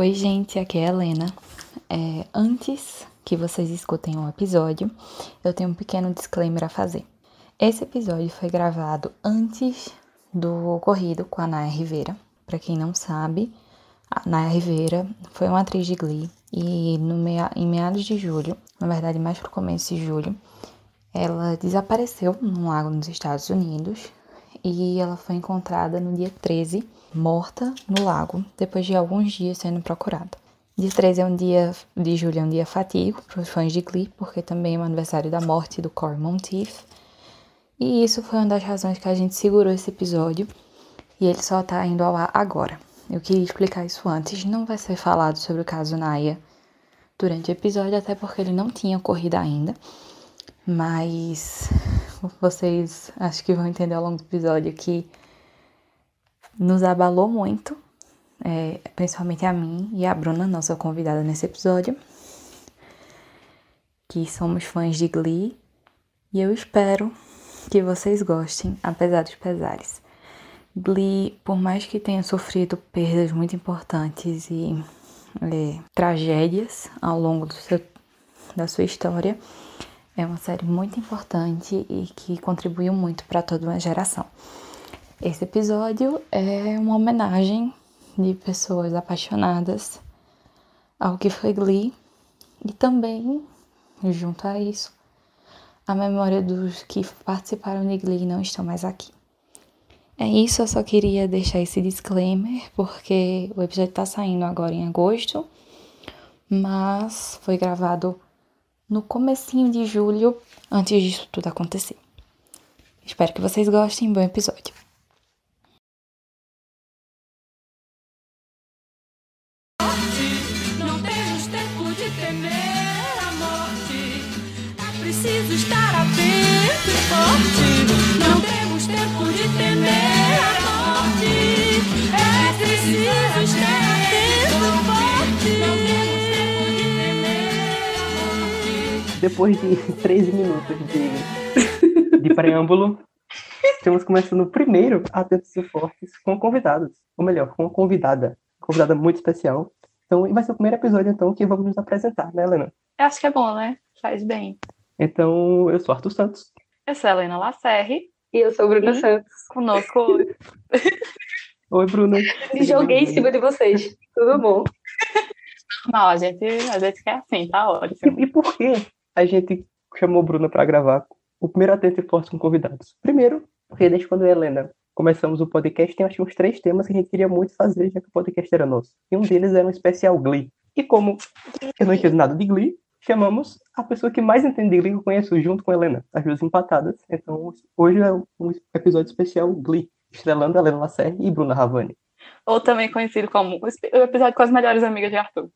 Oi, gente, aqui é a Helena. É, antes que vocês escutem o episódio, eu tenho um pequeno disclaimer a fazer. Esse episódio foi gravado antes do ocorrido com a Naya Rivera. Para quem não sabe, a Naya Rivera foi uma atriz de Glee e no mea em meados de julho, na verdade mais pro começo de julho, ela desapareceu num lago nos Estados Unidos e ela foi encontrada no dia 13, morta no lago, depois de alguns dias sendo procurada. Dia 13 é um dia de julho, é um dia fatídico para os fãs de Glee, porque também é o aniversário da morte do Corey Monteith. E isso foi uma das razões que a gente segurou esse episódio e ele só tá indo ao ar agora. Eu queria explicar isso antes. Não vai ser falado sobre o caso Naya durante o episódio, até porque ele não tinha ocorrido ainda. Mas vocês acho que vão entender ao longo do episódio que nos abalou muito, é, principalmente a mim e a Bruna, nossa convidada nesse episódio, que somos fãs de Glee, e eu espero que vocês gostem, apesar dos pesares. Glee, por mais que tenha sofrido perdas muito importantes e é, tragédias ao longo seu, da sua história, é uma série muito importante e que contribuiu muito para toda uma geração. Esse episódio é uma homenagem de pessoas apaixonadas ao que foi Glee e também, junto a isso, a memória dos que participaram de Glee e não estão mais aqui. É isso, eu só queria deixar esse disclaimer, porque o episódio está saindo agora em agosto, mas foi gravado no comecinho de julho, antes disso tudo acontecer. Espero que vocês gostem, bom episódio. Depois de 13 minutos de, de preâmbulo, estamos começando o primeiro Atentos e Fortes com convidados. Ou melhor, com uma convidada. Convidada muito especial. Então, e vai ser o primeiro episódio, então, que vamos nos apresentar, né, Helena? Eu acho que é bom, né? Faz bem. Então, eu sou Arthur Santos. Eu sou a Helena Lacerre, E eu sou Bruna Ih. Santos. conosco hoje. Oi, Bruna. Me joguei em cima de vocês. Tudo bom? Não, a gente, a gente quer assim, tá ótimo. E, e por que a gente chamou Bruna para gravar o primeiro Atento e Forte com convidados? Primeiro, porque desde quando a Helena começamos o podcast, tem acho uns três temas que a gente queria muito fazer, já que o podcast era nosso. E um deles era um especial Glee. E como eu não entendo nada de Glee, chamamos a pessoa que mais entende de Glee que eu conheço, junto com a Helena, as duas empatadas. Então, hoje é um episódio especial Glee, estrelando a Helena Lacerre e Bruna Ravani. Ou também conhecido como o episódio com as melhores amigas de Arthur.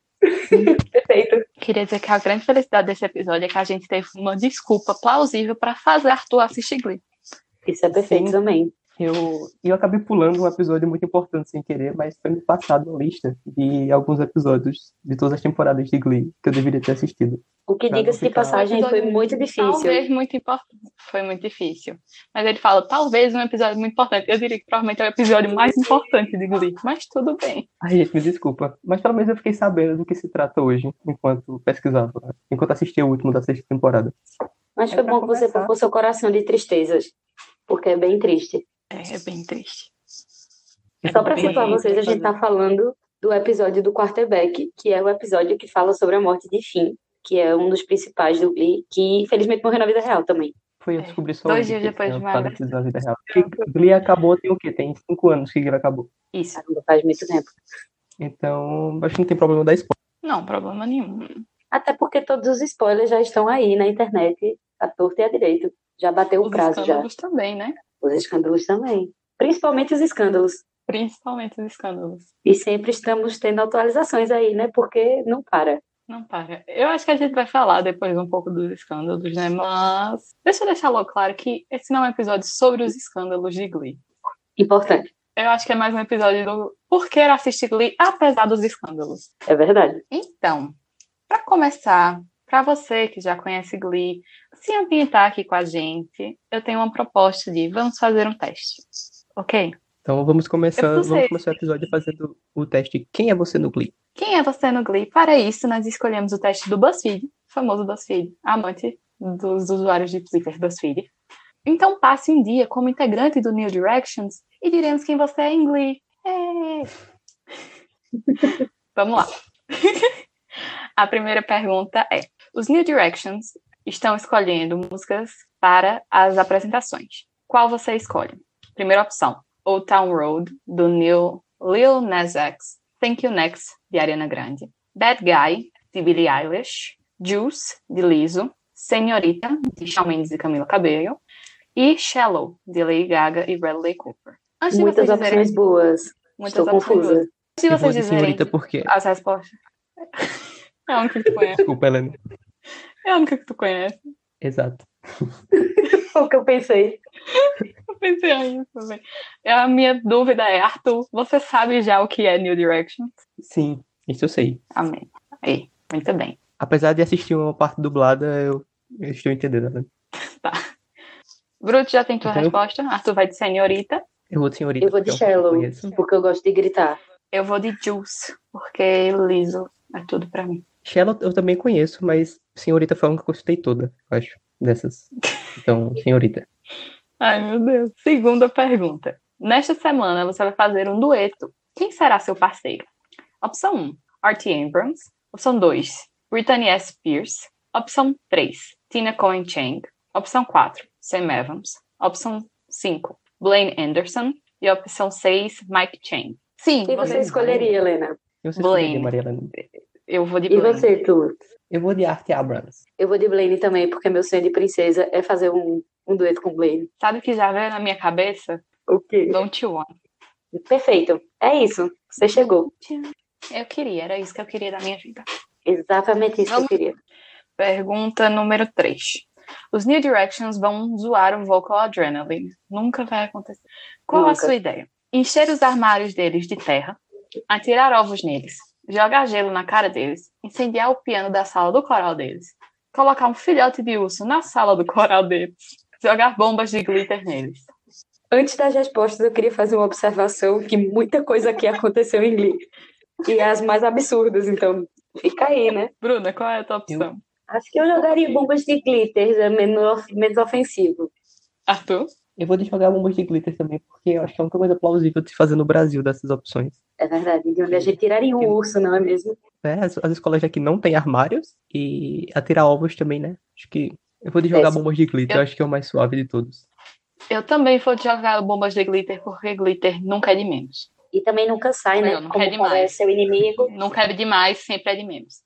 Perfeito. Queria dizer que a grande felicidade desse episódio é que a gente teve uma desculpa plausível para fazer Arthur assistir Glee. Isso é perfeito Sim. também. Eu, eu acabei pulando um episódio muito importante sem querer, mas foi me passado uma lista de alguns episódios de todas as temporadas de Glee que eu deveria ter assistido. O que diga-se não de ficar- passagem foi muito difícil. Talvez muito importante. Foi muito difícil. Mas ele fala, talvez um episódio muito importante. Eu diria que provavelmente é o episódio mais importante de Glee. Mas tudo bem. Ai, gente, me desculpa, mas pelo menos eu fiquei sabendo do que se trata hoje, enquanto pesquisava, enquanto assistia o último da sexta temporada. Mas É foi bom que você poupou seu coração de tristezas. Porque é bem triste. É, é bem triste. Só para situar vocês, a gente tá falando do episódio do Quarterback, que é o episódio que fala sobre a morte de Finn, que é um dos principais do Glee, que infelizmente morreu na vida real também. Foi eu É, descobri só dois dias depois de uma na vida real. Que Glee acabou tem o quê? Tem cinco anos que Glee acabou. Isso. Faz muito tempo. Então, acho que não tem problema dar spoiler. Não, problema nenhum. Até porque todos os spoilers já estão aí na internet, a torta e a direito. Já bateu o prazo já. também, né? Os escândalos também. Principalmente os escândalos. Principalmente os escândalos. E sempre estamos tendo atualizações aí, né? Porque não para. Não para. Eu acho que a gente vai falar depois um pouco dos escândalos, né? Mas deixa eu deixar logo claro que esse não é um episódio sobre os escândalos de Glee. Importante. Eu acho que é mais um episódio do por que assistir Glee apesar dos escândalos. É verdade. Então, para começar, para você que já conhece Glee, se ambientar aqui com a gente, eu tenho uma proposta de vamos fazer um teste. Ok? Então vamos começar, vamos começar o episódio fazendo o teste Quem é você no Glee? Quem é você no Glee? Para isso, nós escolhemos o teste do BuzzFeed, famoso BuzzFeed, amante dos usuários de Twitter BuzzFeed. Então passe um dia como integrante do New Directions e diremos quem você é em Glee. É. Vamos lá. A primeira pergunta é: os New Directions estão escolhendo músicas para as apresentações. Qual você escolhe? Primeira opção: Old Town Road, do Neil, Lil Nas X, Thank You Next, de Ariana Grande, Bad Guy, de Billie Eilish, Juice, de Lizzo, Senhorita, de Shawn Mendes e Camila Cabello, e Shallow, de Lady Gaga e Bradley Cooper. Antes de Muitas vocês opções dizerem, boas. muitas Estou opções confusa. boas. Antes de vocês dizerem senhorita porque. as respostas. É única que. Desculpa, Helena. É a única que tu conhece. Exato. Foi o que eu pensei. Eu pensei nisso também. A minha dúvida é, Arthur, você sabe já o que é New Directions? Sim, isso eu sei. Amém. Aí, muito bem. Apesar de assistir uma parte dublada, eu, eu estou entendendo. Né? Bruto, já tem tua Então eu- resposta? Arthur vai de senhorita. Eu vou de senhorita. Eu vou de Shallow, porque eu gosto de gritar. Eu vou de Juice, porque liso é tudo pra mim. Shallow eu também conheço, mas senhorita foi uma que eu gostei toda, eu acho, dessas. Então, senhorita. Ai, meu Deus. Segunda pergunta. Nesta semana você vai fazer um dueto. Quem será seu parceiro? Opção 1, Artie Abrams. Opção 2, Brittany S. Pierce. Opção 3, Tina Cohen Chang. Opção 4, Sam Evans. Opção 5, Blaine Anderson. E opção 6, Mike Chang. Sim, Quem você você- escolheria, Helena? E Blaine. escolheria, Maria Helena? Eu vou de E Blaine. você, tu? Eu vou de Arte Abrams. Eu vou de Blaine também, porque meu sonho de princesa é fazer um, um dueto com Blaine. Sabe o que já veio na minha cabeça? O quê? Don't You Want. Perfeito. É isso. Você chegou. Eu queria, era isso que eu queria da minha vida. Exatamente isso que eu Vamos- queria. Pergunta número 3. Os New Directions vão zoar o Vocal Adrenaline. Nunca vai acontecer. Qual a Nunca. sua ideia? Encher os armários deles de terra, atirar ovos neles, jogar gelo na cara deles, incendiar o piano da sala do coral deles, colocar um filhote de urso na sala do coral deles, jogar bombas de glitter neles. Antes das respostas, eu queria fazer uma observação que muita coisa aqui aconteceu em Glee. E as mais absurdas, então fica aí, né? Bruna, qual é a tua opção? Acho que eu jogaria bombas de glitter, é menos, menos ofensivo. Arthur? Eu vou de jogar bombas de glitter também, porque eu acho que é a única coisa plausível de se fazer no Brasil dessas opções. É verdade, de onde a gente tiraria um urso, não é mesmo? É, as, as escolas daqui não têm armários e atirar ovos também, né? Acho que eu vou de jogar bombas de glitter, Eu- acho que é o mais suave de todos. Eu também vou jogar bombas de glitter, porque glitter nunca é de menos. E também nunca sai, né? Não, não Como quer demais. qual é seu inimigo. Nunca é demais, sempre é de menos.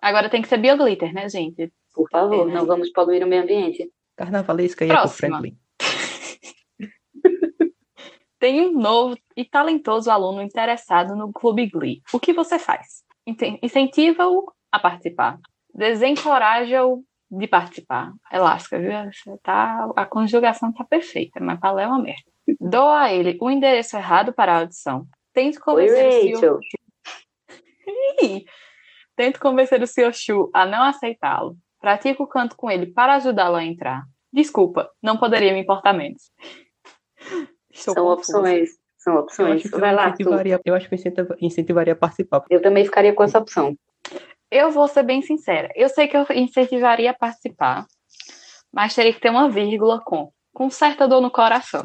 Agora tem que ser bioglitter, né, gente? Por favor, É, né? não vamos poluir o meio ambiente. Carnavalesca e Próxima. eco-friendly. Tem um novo e talentoso aluno interessado no Clube Glee. O que você faz? Incentiva-o a participar. Desencoraja-o de participar. Elástica, viu? Tá, a conjugação tá perfeita, mas pra ler é uma merda. Doa a ele o endereço errado para a audição. Tente Oi, convencer o senhor Tento convencer o Sr. Shu a não aceitá-lo. Pratique o canto com ele para ajudá-lo a entrar. Desculpa, não poderia me importar menos. Estou São confusa. opções. São opções. eu Vai lá, tu. incentivaria, eu acho que eu incentiva- incentivaria a participar. Eu também ficaria com essa opção. Eu vou ser bem sincera. Eu sei que eu incentivaria a participar, mas teria que ter uma vírgula com, com certa dor no coração.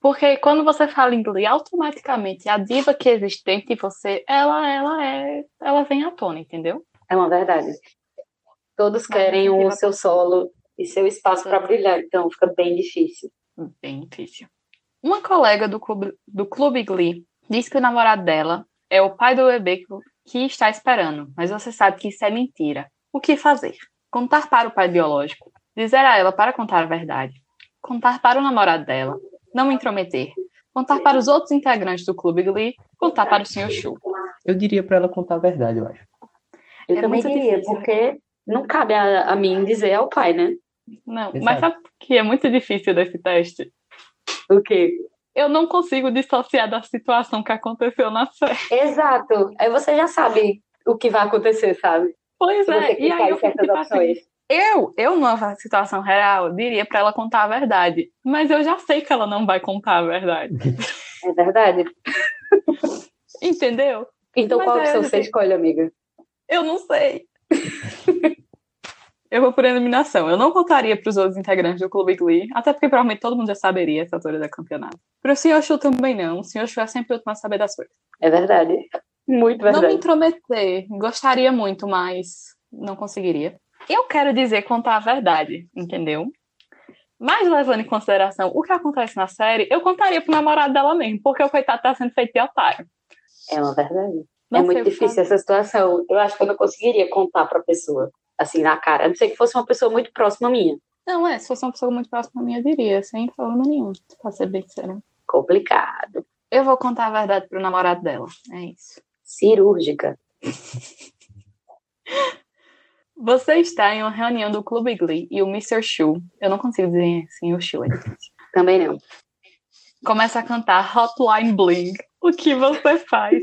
Porque quando você fala inglês, automaticamente a diva que existe dentro de você, ela, ela é, ela vem à tona, entendeu? É uma verdade. Todos Mas querem o seu solo e seu espaço para brilhar, então fica bem difícil. Bem difícil. Uma colega do clube, do clube Glee diz que o namorado dela é o pai do bebê que, que está esperando, mas você sabe que isso é mentira. O que fazer? Contar para o pai biológico, dizer a ela para contar a verdade, contar para o namorado dela, não me intrometer, contar para os outros integrantes do clube Glee, contar para o Sr. Shu. Eu diria pra ela contar a verdade, eu acho. Eu É também diria, difícil. porque não cabe a, a mim dizer ao pai, né? Não, Exato. mas sabe o que é muito difícil desse teste? O quê? Eu não consigo dissociar da situação que aconteceu na série. Exato. Aí você já sabe o que vai acontecer, sabe? Pois Se é, e aí eu fico tipo assim. Eu, eu numa situação real, diria pra ela contar a verdade. Mas eu já sei que ela não vai contar a verdade. É verdade. Entendeu? Então Mas qual é, opção você escolhe, amiga? Eu não sei. Eu vou por eliminação. Eu não contaria para os outros integrantes do Clube Glee, até porque provavelmente todo mundo já saberia essa altura do campeonato. Para o Sr. Chu também não. O Sr. Chu é sempre o último a saber das coisas. É verdade. Muito Não me verdade. intrometer. Gostaria muito, mas não conseguiria. Eu quero dizer contar a verdade, entendeu? Mas levando em consideração o que acontece na série, eu contaria pro namorado dela mesmo, porque o coitado tá sendo feito de otário. É uma verdade. Não é muito difícil fazer. essa situação. Eu acho que eu não conseguiria contar pra pessoa, assim, na cara. A não ser que fosse uma pessoa muito próxima minha. Não, é, se fosse uma pessoa muito próxima a mim, eu diria, sem problema nenhum, pra ser bem sincera. Complicado. Eu vou contar a verdade pro namorado dela, é isso. Cirúrgica. Você está em uma reunião do Clube Glee e o Mr. Shu, eu não consigo dizer assim o Shu, é difícil, Também não. começa a cantar Hotline Bling. O que você faz?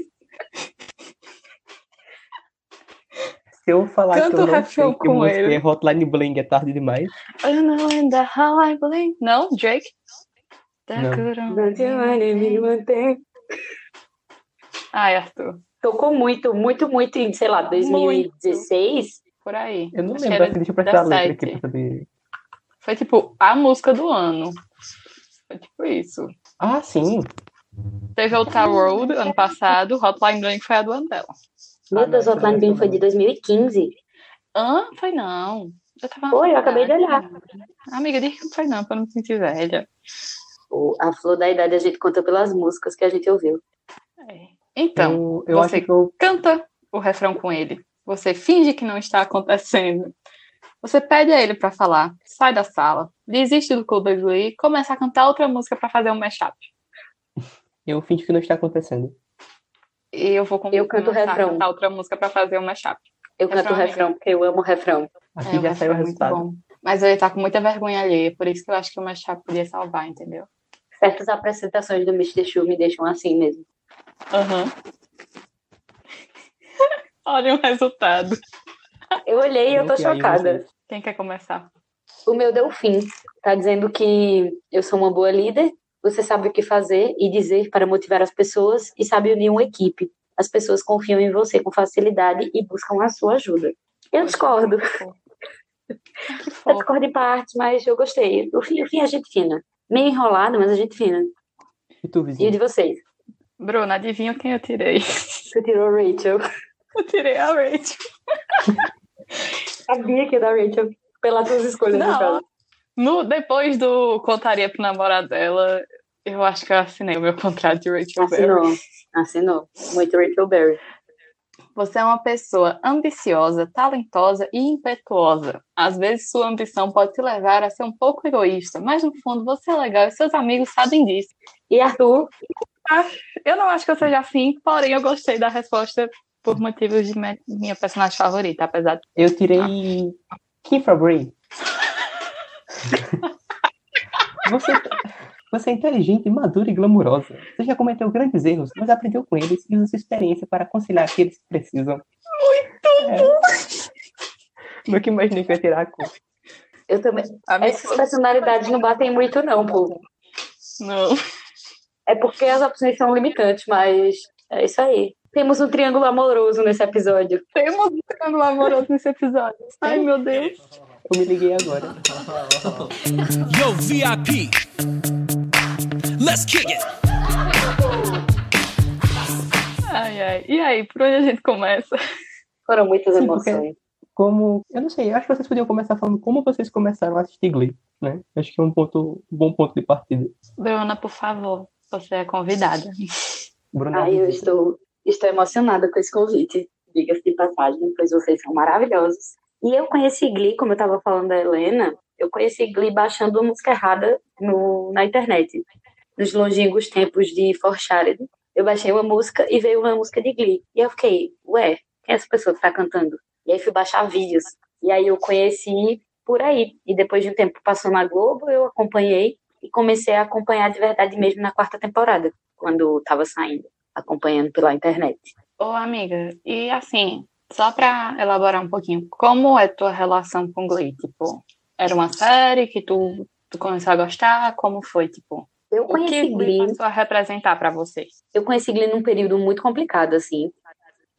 Se eu falar que eu o não sei que com música ele. é Hotline Bling é tarde demais, Eu não in the Hotline Bling. Não, Drake? Não. Ai, Arthur, Tocou muito, muito, muito em, sei lá, 2016. por aí. eu não Acho que lembro, assim, deixa eu prestar a letra aqui 17. pra saber. Foi tipo a música do ano. Foi tipo isso. Ah, sim. Teve Outer Road ano passado, Hotline Bling foi a do ano dela. Meu Ah, Deus, não, o não Bling foi de 2015. Ah, foi não. Eu tava Foi, eu acabei de faculdade. Amiga, diz que não foi não, pra não me sentir velha. O- A flor da idade a gente conta pelas músicas que a gente ouviu. É. Então, eu eu você- acho que eu. canta o refrão com ele. Você finge que não está acontecendo. Você pede a ele pra falar, sai da sala, desiste do Clube Glee, começa a cantar outra música pra fazer um mashup. Eu finjo que não está acontecendo. E eu vou com- Eu canto o começar a refrão. cantar outra música pra fazer um mashup. Eu canto o Refrão, refrão, porque eu amo o refrão. Aqui É, já saiu o refrão é muito resultado. bom. Mas ele tá com muita vergonha alheia, por isso que eu acho que o mashup podia salvar, entendeu? Certas apresentações do Mr. Chu me deixam assim mesmo. Aham. Olha o resultado. Eu olhei e eu tô chocada. Quem quer começar? O meu deu fim. Tá dizendo que eu sou uma boa líder, você sabe o que fazer e dizer para motivar as pessoas e sabe unir uma equipe. As pessoas confiam em você com facilidade e buscam a sua ajuda. Eu discordo. Eu discordo em parte, mas eu gostei. O fim, o fim é gente fina. Meio enrolado, mas a gente fina. E tu, E o vizinho? de vocês? Bruna, adivinha quem eu tirei? Você tirou a Rachel. Eu tirei a Rachel. Sabia que ia dar Rachel pelas suas escolhas, Não. No, depois do Contaria pro namorado dela, eu acho que eu assinei o meu contrato de Rachel Berry. Assinou. Assinou. Muito Rachel Berry. Você é uma pessoa ambiciosa, talentosa e impetuosa. Às vezes sua ambição pode te levar a ser um pouco egoísta, mas no fundo você é legal e seus amigos sabem disso. E Arthur, Eu não acho que eu seja assim, porém eu gostei da resposta por motivos de minha personagem favorita, apesar de. Eu tirei Kim Fabry. Você, você é inteligente, madura e glamurosa. Você já cometeu grandes erros, mas aprendeu com eles e usa sua experiência para conciliar aqueles que precisam. Muito bom! Nunca imaginei que eu ia tirar a cor. eu também. Essas personalidades não batem muito, não, pô. Não. É porque as opções são limitantes, mas é isso aí. Temos um triângulo amoroso nesse episódio. Temos um triângulo amoroso nesse episódio. Ai, meu Deus. Eu me liguei agora. Yo, VIP. Let's kick it. Ai, ai. E aí, por onde a gente começa? Foram muitas Sim, emoções. Como, eu não sei, eu acho que vocês podiam começar falando como vocês começaram a assistir Glee, né? Acho que é um ponto, um bom ponto de partida. Bruna, por favor, você é convidada. Bruna, Ai, eu estou, estou emocionada com esse convite. Diga-se de passagem, pois vocês são maravilhosos. E eu conheci Glee, como eu estava falando da Helena, eu conheci Glee baixando uma música errada no, na internet. Nos longínquos tempos de Forcharity, eu baixei uma música e veio uma música de Glee. E eu fiquei, ué, quem é essa pessoa que está cantando? E aí fui baixar vídeos. E aí eu conheci por aí. E depois de um tempo passou na Globo, eu acompanhei e comecei a acompanhar de verdade mesmo na quarta temporada, quando estava saindo, acompanhando pela internet. Ô, amiga, e assim, só pra elaborar um pouquinho, como é tua relação com Glee? Tipo, era uma série que tu, tu começou a gostar? Como foi, tipo? Eu O que conheci Glee Glee, passou a representar pra vocês? eu conheci Glee num período muito complicado, assim.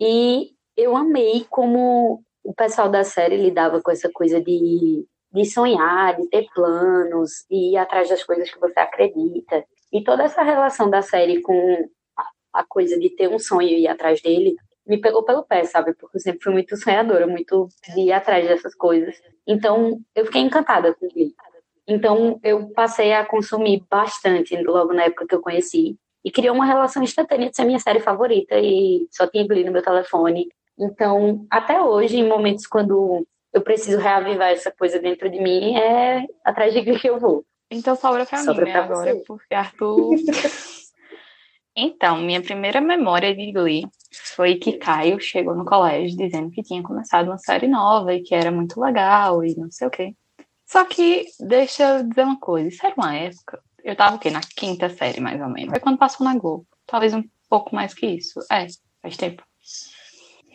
E eu amei como o pessoal da série lidava com essa coisa de, de sonhar, de ter planos, de ir atrás das coisas que você acredita. E toda essa relação da série com a, a coisa de ter um sonho e ir atrás dele me pegou pelo pé, sabe? Porque eu sempre fui muito sonhadora, muito de ir atrás dessas coisas. Então, eu fiquei encantada com Glee. Então, eu passei a consumir bastante logo na época que eu conheci. E criou uma relação instantânea de ser minha série favorita. E só tinha Glee no meu telefone. Então, até hoje, em momentos quando eu preciso reavivar essa coisa dentro de mim, é atrás de Glee que eu vou. Então sobra pra Sobra mim, né, pra agora, você. porque Arthur. Então, minha primeira memória de Glee foi que Caio chegou no colégio dizendo que tinha começado uma série nova e que era muito legal e não sei o quê. Só que, deixa eu dizer uma coisa, isso era uma época. Eu tava o quê? Na quinta série, mais ou menos. Foi quando passou na Globo. Talvez um pouco mais que isso. É, faz tempo.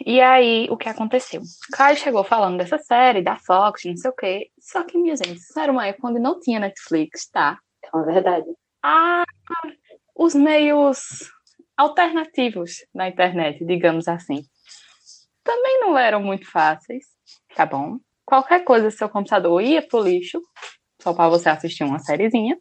E aí, o que aconteceu? Caio chegou falando dessa série, da Fox, não sei o quê. Só que, minha gente, isso era uma época onde não tinha Netflix, tá? É verdade. Ah, os meios alternativos da internet, digamos assim, também não eram muito fáceis, tá bom? Qualquer coisa, seu computador ia pro lixo, só para você assistir uma sériezinha.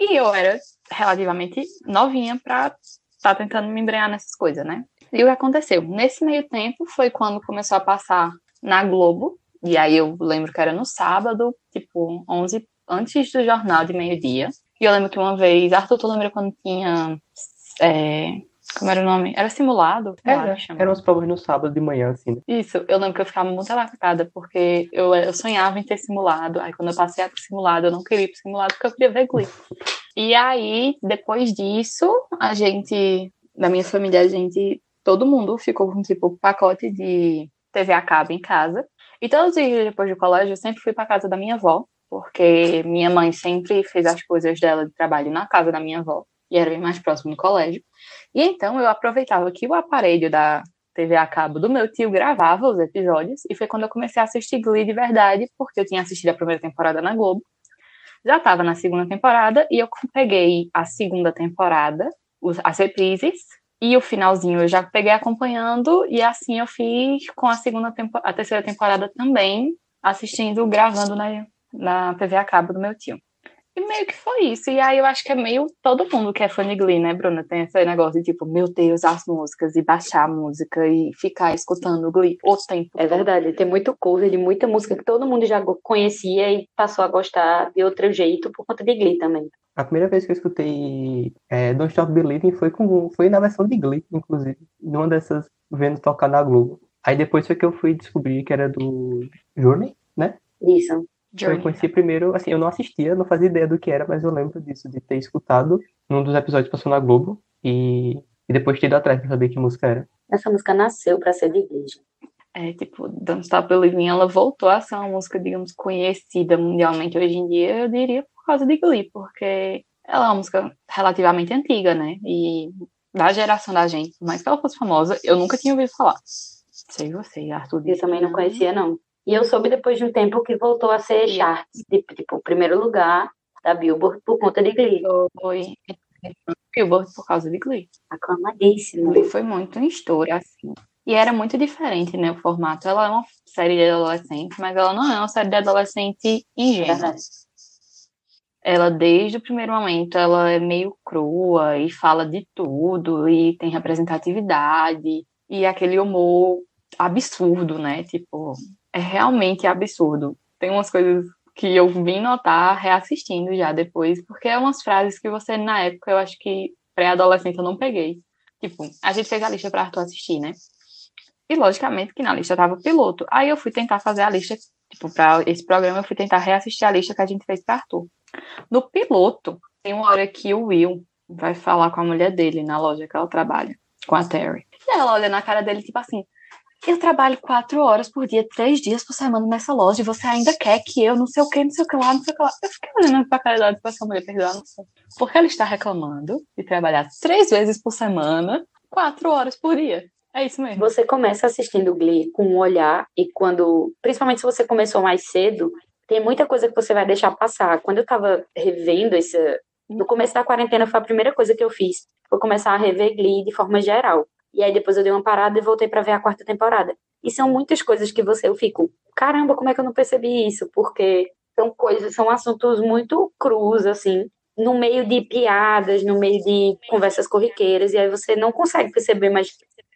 E eu era relativamente novinha pra estar tá tentando me embrenhar nessas coisas, né? E o que aconteceu? Nesse meio tempo foi quando começou a passar na Globo, e aí eu lembro que era no sábado, tipo, 11 antes do jornal de meio-dia. E eu lembro que uma vez, Arthur, tu lembra quando tinha. é, como era o nome? Era simulado? Era, eram os provas no sábado de manhã, assim, né? Isso, eu lembro que eu ficava muito alacada, porque eu, eu sonhava em ter simulado. Aí quando eu passei a ter simulado, eu não queria ir pro simulado porque eu queria ver Glee. E aí, depois disso, a gente, da minha família, a gente, todo mundo ficou com tipo pacote de TV a cabo em casa. E todos os dias depois do colégio, eu sempre fui pra casa da minha avó, porque minha mãe sempre fez as coisas dela de trabalho na casa da minha avó, e era bem mais próximo do colégio. E então eu aproveitava que o aparelho da TV a cabo do meu tio gravava os episódios, e foi quando eu comecei a assistir Glee de verdade, porque eu tinha assistido a primeira temporada na Globo. Já estava na segunda temporada, e eu peguei a segunda temporada, as reprises, e o finalzinho eu já peguei acompanhando, e assim eu fiz com a segunda a terceira temporada também, assistindo, gravando na, na TV a cabo do meu tio. E meio que foi isso. E aí eu acho que é meio todo mundo que é fã de Glee, né, Bruna? Tem esse negócio de tipo, meu Deus, as músicas, e baixar a música e ficar escutando Glee o tempo. É verdade, tem muito cover de muita música que todo mundo já conhecia e passou a gostar de outro jeito por conta de Glee também. A primeira vez que eu escutei é, Don't Stop Believing foi, com, foi na versão de Glee, inclusive. Numa dessas, vendo tocar na Globo. Aí depois foi que eu fui descobrir que era do Journey, né? Isso. Eu Journey. conheci primeiro, assim, eu não assistia, não fazia ideia do que era, mas eu lembro disso, de ter escutado num dos episódios que passou na Globo e, e depois ter ido atrás pra saber que música era. Essa música nasceu pra ser de igreja. É, tipo, Don't Stop Believing, ela voltou a ser uma música, digamos, conhecida mundialmente hoje em dia, eu diria, por causa de Glee, porque ela é uma música relativamente antiga, né? E da geração da gente, por mais que ela fosse famosa, eu nunca tinha ouvido falar. Sei você, Arthur. Eu também não conhecia, não. E eu soube depois de um tempo que voltou a ser charts, tipo, tipo, o primeiro lugar da Billboard por conta de Glee. Foi Billboard por causa de Glee. Aclamadíssimo. Glee foi muito um estouro, assim. E era muito diferente, né, o formato. Ela é uma série de adolescente, mas ela não é uma série de adolescente ingênua. Verdade. ela desde o primeiro momento ela é meio crua e fala de tudo e tem representatividade e aquele humor absurdo, né? Tipo, é realmente absurdo. Tem umas coisas que eu vim notar reassistindo já depois, porque é umas frases que você na época eu acho que pré-adolescente eu não peguei. Tipo, a gente fez a lista para Arthur assistir, né? E logicamente que na lista tava o piloto. Aí eu fui tentar fazer a lista, tipo, para esse programa eu fui tentar reassistir a lista que a gente fez para Arthur. No piloto, tem uma hora que o Will vai falar com a mulher dele na loja que ela trabalha, com a Terry. E ela olha na cara dele, tipo assim: Eu trabalho quatro horas por dia, três dias por semana nessa loja, e você ainda quer que eu não sei o que, não sei o que lá, não sei o que lá. Eu fiquei olhando pra cara dela, tipo, essa mulher perdeu a noção. Porque ela está reclamando de trabalhar três vezes por semana, quatro horas por dia. É isso mesmo. Você começa assistindo Glee com um olhar e quando, principalmente se você começou mais cedo, tem muita coisa que você vai deixar passar. Quando eu tava revendo esse, no começo da quarentena foi a primeira coisa que eu fiz, foi começar a rever Glee de forma geral. E aí depois eu dei uma parada e voltei para ver a quarta temporada. E são muitas coisas que você eu fico, caramba, como é que eu não percebi isso? Porque são coisas, são assuntos muito crus assim, no meio de piadas, no meio de conversas corriqueiras, e aí você não consegue perceber, mas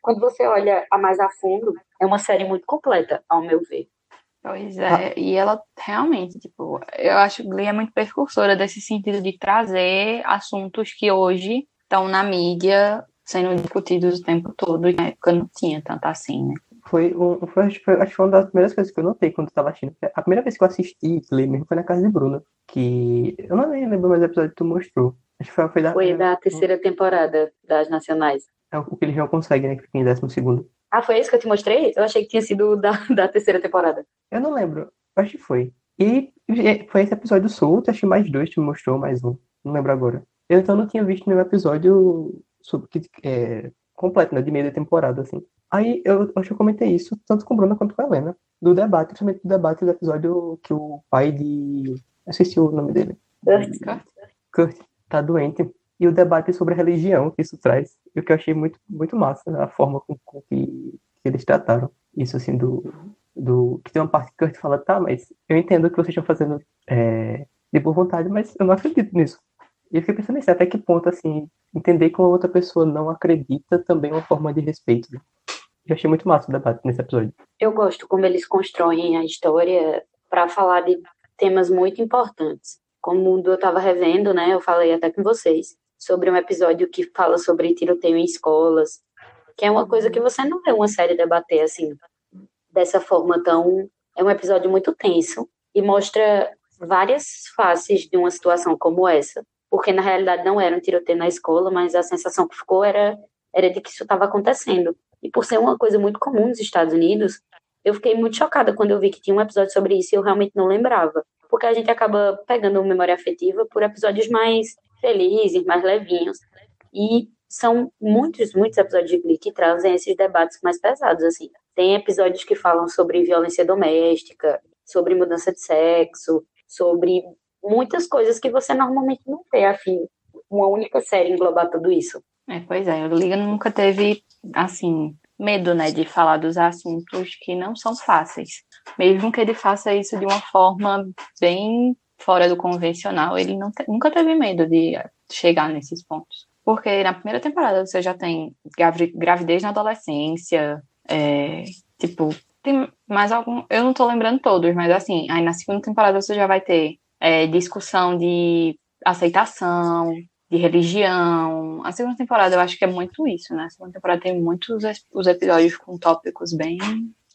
quando você olha a mais a fundo, é uma série muito completa, ao meu ver. Pois é, e ela realmente, tipo, eu acho que Glee é muito precursora desse sentido de trazer assuntos que hoje estão na mídia sendo discutidos o tempo todo, e na época não tinha tanto assim, né? Foi, um, foi, acho que foi, acho que foi uma das primeiras coisas que eu notei quando eu tava assistindo. A primeira vez que eu assisti Glee mesmo foi na casa de Bruna, que eu não lembro mais o episódio que tu mostrou. Acho que foi, foi da, Foi da terceira temporada das Nacionais. é o que eles não conseguem, né? Que fica em décimo segundo. Ah, foi esse que eu te mostrei? Eu achei que tinha sido da, da terceira temporada. Eu não lembro. Acho que foi. E e foi esse episódio solto, acho que mais dois, tu me mostrou mais um. Não lembro agora. Eu então não tinha visto nenhum episódio sobre, que, é, completo, né? De meio da temporada, assim. Aí eu acho que eu comentei isso, tanto com Bruna quanto com a Helena. Do debate, principalmente do debate do episódio que o pai de. Esqueci o nome dele. Kurt tá doente. E o debate sobre a religião que isso traz. E o que eu achei muito, muito massa, a forma com, com que, que eles trataram isso, assim, do, do. Que tem uma parte que Kurt fala, tá, mas eu entendo que vocês estão fazendo é, de boa vontade, mas eu não acredito nisso. E eu fiquei pensando nisso, até que ponto, assim, entender que uma outra pessoa não acredita também é uma forma de respeito. Eu achei muito massa o debate nesse episódio. Eu gosto como eles constroem a história para falar de temas muito importantes. Como eu estava revendo, né, eu falei até com vocês sobre um episódio que fala sobre tiroteio em escolas, que é uma coisa que você não vê uma série debater assim dessa forma tão é um episódio muito tenso e mostra várias faces de uma situação como essa, porque na realidade não era um tiroteio na escola, mas a sensação que ficou era era de que isso estava acontecendo. E por ser uma coisa muito comum nos Estados Unidos, eu fiquei muito chocada quando eu vi que tinha um episódio sobre isso e eu realmente não lembrava. Porque a gente acaba pegando memória afetiva por episódios mais felizes, mais levinhos. E são muitos, muitos episódios de Glee que trazem esses debates mais pesados, assim. Tem episódios que falam sobre violência doméstica, sobre mudança de sexo, sobre muitas coisas que você normalmente não vê, assim, uma única série englobar tudo isso. É, pois é, o Liga nunca teve, assim, medo, né, de falar dos assuntos que não são fáceis. Mesmo que ele faça isso de uma forma bem fora do convencional, ele te- nunca teve medo de chegar nesses pontos. Porque na primeira temporada você já tem gravi- gravidez na adolescência, é, tipo, tem mais algum. Eu não tô lembrando todos, mas assim, aí na segunda temporada você já vai ter é, discussão de aceitação, de religião. A segunda temporada eu acho que é muito isso, né? A segunda temporada tem muitos os episódios com tópicos bem.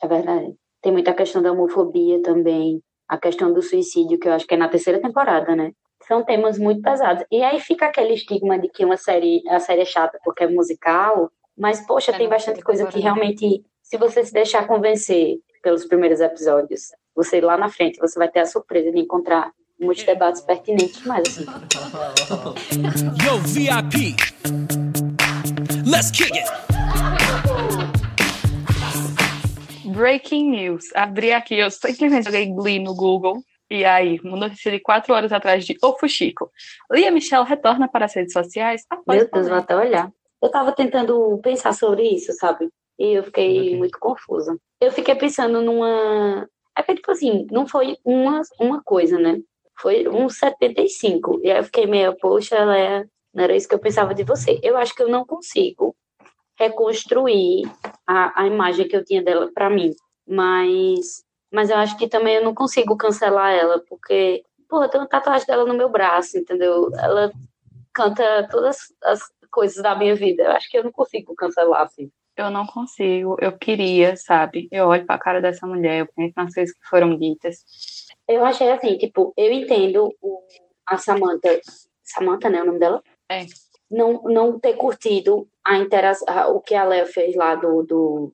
É verdade. Tem muita questão da homofobia também, a questão do suicídio, que eu acho que é na terceira temporada, né? São temas muito pesados. E aí fica aquele estigma de que uma série, a série é chata porque é musical, mas, poxa, É tem bastante coisa que realmente, se você se deixar convencer pelos primeiros episódios, você lá na frente, você vai ter a surpresa de encontrar muitos debates pertinentes demais, assim. Yo, VIP. Let's kick it. Breaking news. Abri aqui, eu simplesmente joguei Glee no Google. E aí, uma notícia de quatro horas atrás de O Fuxico. Lia Michelle retorna para as redes sociais após Meu Deus, vou até olhar. Eu tava tentando pensar sobre isso, sabe? E eu fiquei Ok. muito confusa. Eu fiquei pensando numa. É porque, tipo assim, não foi uma, uma coisa, né? Foi um 75. E aí eu fiquei meio, poxa, ela é... não era isso que eu pensava de você. Eu acho que eu não consigo reconstruir a, a imagem que eu tinha dela pra mim. Mas, mas eu acho que também eu não consigo cancelar ela, porque, eu tenho uma tatuagem dela no meu braço, entendeu? Ela canta todas as coisas da minha vida. Eu acho que eu não consigo cancelar, assim. Eu não consigo, eu queria, sabe? Eu olho pra cara dessa mulher, eu penso nas coisas que foram ditas. Eu achei assim, tipo, eu entendo o, a Samantha. Samantha, né? O nome dela? É. Não, não ter curtido a interação, o que a Léa fez lá do, do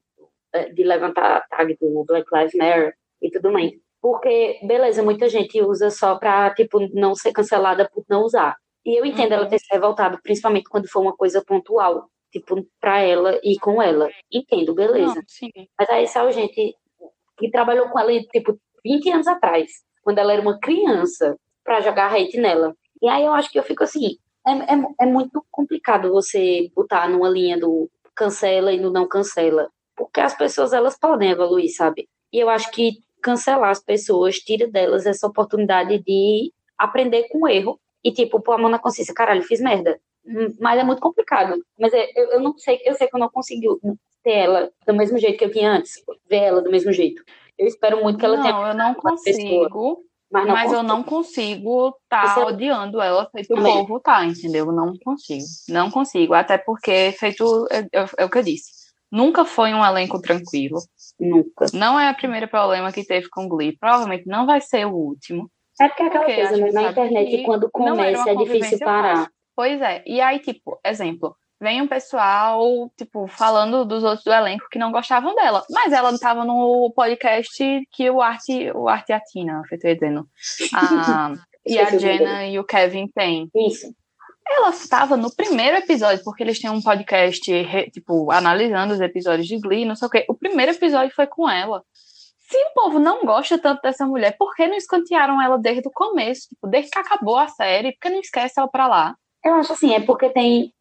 eh, de levantar a tag do Black Lives Matter e tudo mais. Porque, beleza, muita gente usa só pra, tipo, não ser cancelada por não usar. E eu entendo ela ter se revoltado, principalmente quando for uma coisa pontual, tipo, pra ela e com ela. Entendo, beleza. Não, sim. Mas aí saiu gente que trabalhou com ela, tipo, 20 anos atrás, quando ela era uma criança, pra jogar hate nela. E aí eu acho que eu fico assim, é, é, é muito complicado você botar numa linha do cancela e no não cancela. Porque as pessoas, elas podem evoluir, sabe? E eu acho que cancelar as pessoas tira delas essa oportunidade de aprender com o erro e, tipo, pôr a mão na consciência, caralho, fiz merda. Hum, Mas é muito complicado. Mas é- eu, eu não sei, eu sei que eu não consegui ter ela do mesmo jeito que eu tinha antes, ver ela do mesmo jeito. Eu espero muito que ela tenha Não, eu não pessoa, consigo, mas não mas eu não consigo estar Você- odiando ela feito o Também. povo tá, entendeu? Eu Não consigo. Não consigo. Até porque, feito, é, é- é o que eu disse. Nunca foi um elenco tranquilo. Nunca. Não é o primeiro problema que teve com Glee. Provavelmente não vai ser o último. É porque é aquela Porque coisa, né? Na internet, quando não começa, é difícil parar. fácil. Pois é. E aí, tipo, exemplo, vem um pessoal, tipo, falando dos outros do elenco que não gostavam dela. Mas ela estava no podcast que o Arte, o Arte a Tina, que eu tô dizendo. A, e a nome Jenna e o Kevin têm. Isso. Ela estava no primeiro episódio, porque eles têm um podcast, tipo, analisando os episódios de Glee, não sei o quê. O primeiro episódio foi com ela. Se o povo não gosta tanto dessa mulher, por que não escantearam ela desde o começo? Tipo, desde que acabou a série, por que não esquece ela pra lá? Eu acho assim, é porque tem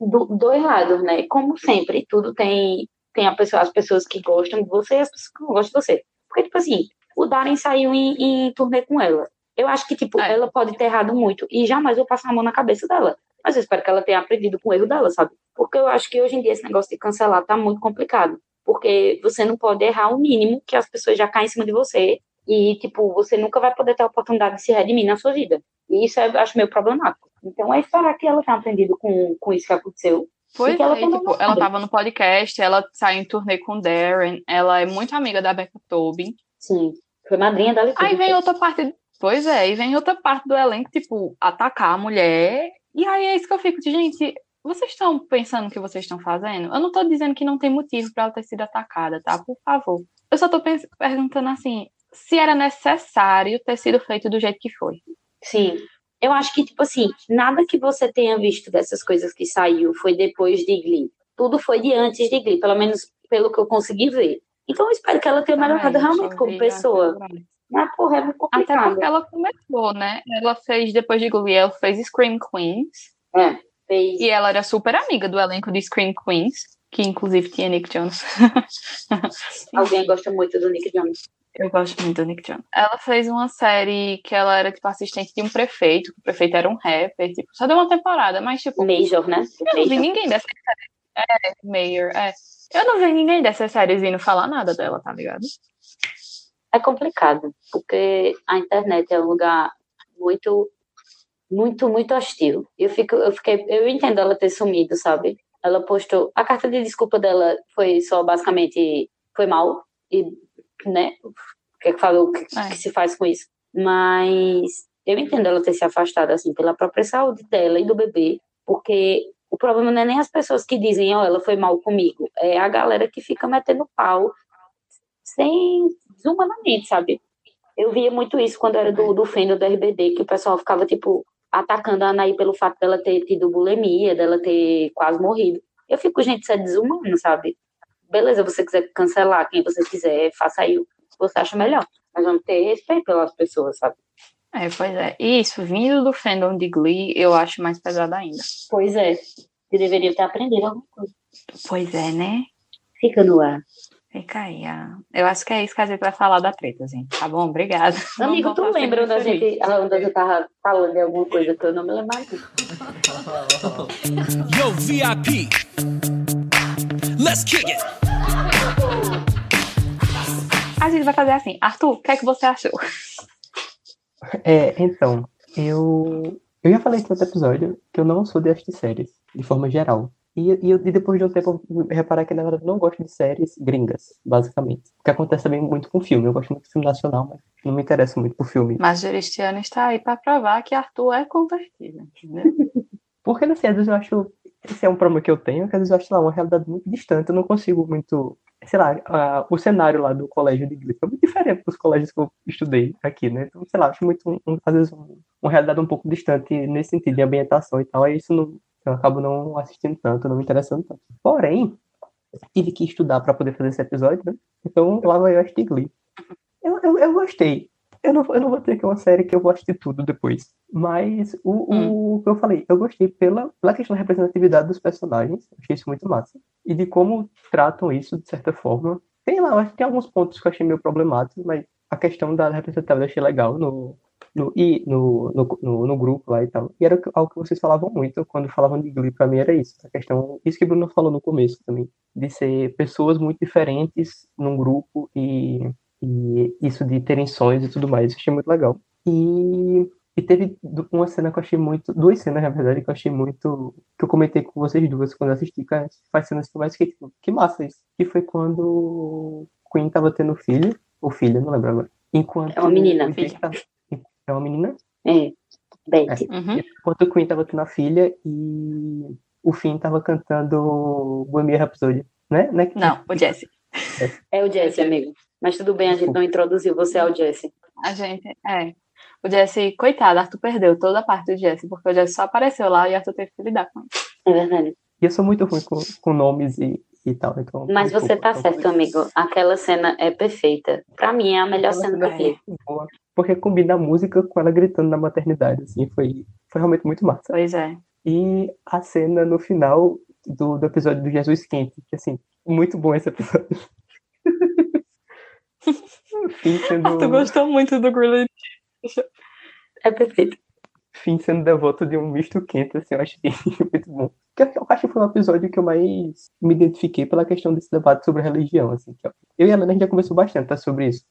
do- dois lados, né? Como sempre, tudo tem, tem a pessoa, as pessoas que gostam de você e as pessoas que não gostam de você. Porque, tipo assim, o Darren saiu em, em turnê com ela. Eu acho que, tipo, É. ela pode ter errado muito e jamais vou passar a mão na cabeça dela. Mas eu espero que ela tenha aprendido com o erro dela, sabe? Porque eu acho que hoje em dia esse negócio de cancelar tá muito complicado. Porque você não pode errar o mínimo que as pessoas já caem em cima de você e, tipo, você nunca vai poder ter a oportunidade de se redimir na sua vida. E isso eu acho meio problemático. Então é esperar que ela tenha aprendido com, com isso que aconteceu. Pois ela é, tipo, ela tava no podcast, ela saiu em turnê com o Darren, ela é muito amiga da Becca Tobin. Sim, foi madrinha e tudo. Aí vem outra parte, pois é, aí vem outra parte do elenco, tipo, atacar a mulher. E aí é isso que eu fico, de, gente, vocês estão pensando o que vocês estão fazendo? Eu não tô dizendo que não tem motivo pra ela ter sido atacada, tá? Por favor. Eu só tô perguntando assim, se era necessário ter sido feito do jeito que foi. Sim. Eu acho que, tipo assim, nada que você tenha visto dessas coisas que saiu foi depois de Glee. Tudo foi de antes de Glee, pelo menos pelo que eu consegui ver. Então eu espero que ela tenha melhorado realmente como pessoa. Mas, porra, é muito Até complicado. porque ela começou, né? Ela fez, depois de Glee, ela fez Scream Queens. É, fez. E ela era super amiga do elenco de Scream Queens, que inclusive tinha Nick Jonas. Alguém gosta muito do Nick Jonas. Eu gosto muito do Nick Jonas. Ela fez uma série que ela era, tipo, assistente de um prefeito, que o prefeito era um rapper, tipo, só deu uma temporada, mas, tipo, Major, né? eu não vi Major. ninguém dessa série. É, Mayor, é. Eu não vi ninguém dessas séries vindo falar nada dela, tá ligado? É complicado, porque a internet é um lugar muito, muito, muito hostil. Eu fico, eu fiquei, eu entendo ela ter sumido, sabe? Ela postou, a carta de desculpa dela foi só basicamente foi mal e, né? O que é que falou, o que, É. que se faz com isso? Mas eu entendo ela ter se afastado assim pela própria saúde dela e do bebê, porque o problema não é nem as pessoas que dizem, ó, ela foi mal comigo, é a galera que fica metendo pau sem desumanamente, sabe? Eu via muito isso quando era do, do fandom do RBD, que o pessoal ficava, tipo, atacando a Anaí pelo fato dela ter tido bulimia, dela ter quase morrido. Eu fico, gente, isso é desumano, sabe? Beleza, você quiser cancelar quem você quiser, faça aí o que você acha melhor. Mas vamos ter respeito pelas pessoas, sabe? É, pois é. E isso, vindo do fandom de Glee, eu acho mais pesado ainda. Pois é. Você deveria ter aprendido alguma coisa. Pois é, né? Fica no ar. Fica aí. ah. Eu acho que é isso que a gente vai falar da treta, gente. Tá bom? Obrigada. Amigo, tu lembra onde a gente, onde eu tava falando de alguma coisa que eu não me lembro mais? Yo, VIP. Let's kick it. A gente vai fazer assim. Arthur, o que é que você achou? É, então, eu. Eu já falei no outro episódio que eu não sou de assistir séries, de forma geral. E, e, eu- e depois de um tempo eu reparar que na verdade eu não gosto de séries gringas, basicamente. O que acontece também muito com filme. Eu gosto muito de filme nacional, mas não me interesso muito por filme. Mas Juristiano está aí para provar que Arthur é convertido, entendeu? Porque, assim, às vezes eu acho. Esse é um problema que eu tenho, que às vezes eu acho, lá, uma realidade muito distante. Eu não consigo muito. Sei lá, o cenário lá do colégio de inglês foi muito diferente dos colégios que eu estudei aqui, né? Então, sei lá, acho muito, um- às vezes, um- uma realidade um pouco distante nesse sentido, de ambientação e tal. Aí isso não, eu acabo não assistindo tanto, não me interessando tanto. Porém, tive que estudar para poder fazer esse episódio, né? Então lá vai eu assistir Glee. Eu, eu, eu gostei. Eu não, eu não vou dizer que é uma série que eu vou assistir tudo depois. Mas o, o que eu falei, eu gostei pela, pela questão da representatividade dos personagens. Achei isso muito massa. e de como tratam isso, de certa forma. Tem lá, acho que tem alguns pontos que eu achei meio problemáticos, mas a questão da representatividade eu achei legal no, no, e no, no, no, no grupo lá e tal. E era algo que vocês falavam muito quando falavam de Glee, pra mim era isso. A questão, isso que o Bruno falou no começo também, de ser pessoas muito diferentes num grupo e, e isso de terem sonhos e tudo mais. Eu achei muito legal. E, e teve uma cena que eu achei muito, duas cenas na verdade, que eu achei muito, que eu comentei com vocês duas quando eu assisti, que faz cenas que eu mais fiquei tipo, que massa isso. Que foi quando o Queen tava tendo filho, ou filha, não lembro agora. Enquanto É uma menina. Jake tava- É uma menina? É, Beth. Uhum. Enquanto o Queen tava tendo a filha e o Finn tava cantando Bohemian Rhapsody, né? né? Não, o Jesse. É o Jesse, amigo. Mas tudo bem, a gente não introduziu, você é o Jesse. A gente, é. O Jesse, coitado, Arthur perdeu toda a parte do Jesse, porque o Jesse só apareceu lá e Arthur teve que lidar com ele. É verdade. E eu sou muito ruim com, com nomes e, e tal, então... Mas você tá então, certo, amigo. Aquela cena é perfeita. Pra mim, é a melhor Aquela cena clipe. foi muito boa, porque combina a música com ela gritando na maternidade, assim, foi, foi realmente muito massa. Pois é. E a cena no final do, do episódio do Jesus Quente, que assim, muito bom esse episódio. Sendo, Arthur gostou muito do Grilled. É perfeito. Finn sendo devoto de um misto quente, assim, eu achei muito bom. Eu acho que foi um episódio que eu mais me identifiquei pela questão desse debate sobre religião, assim. eu e a Helena, gente já conversou bastante tá, sobre isso.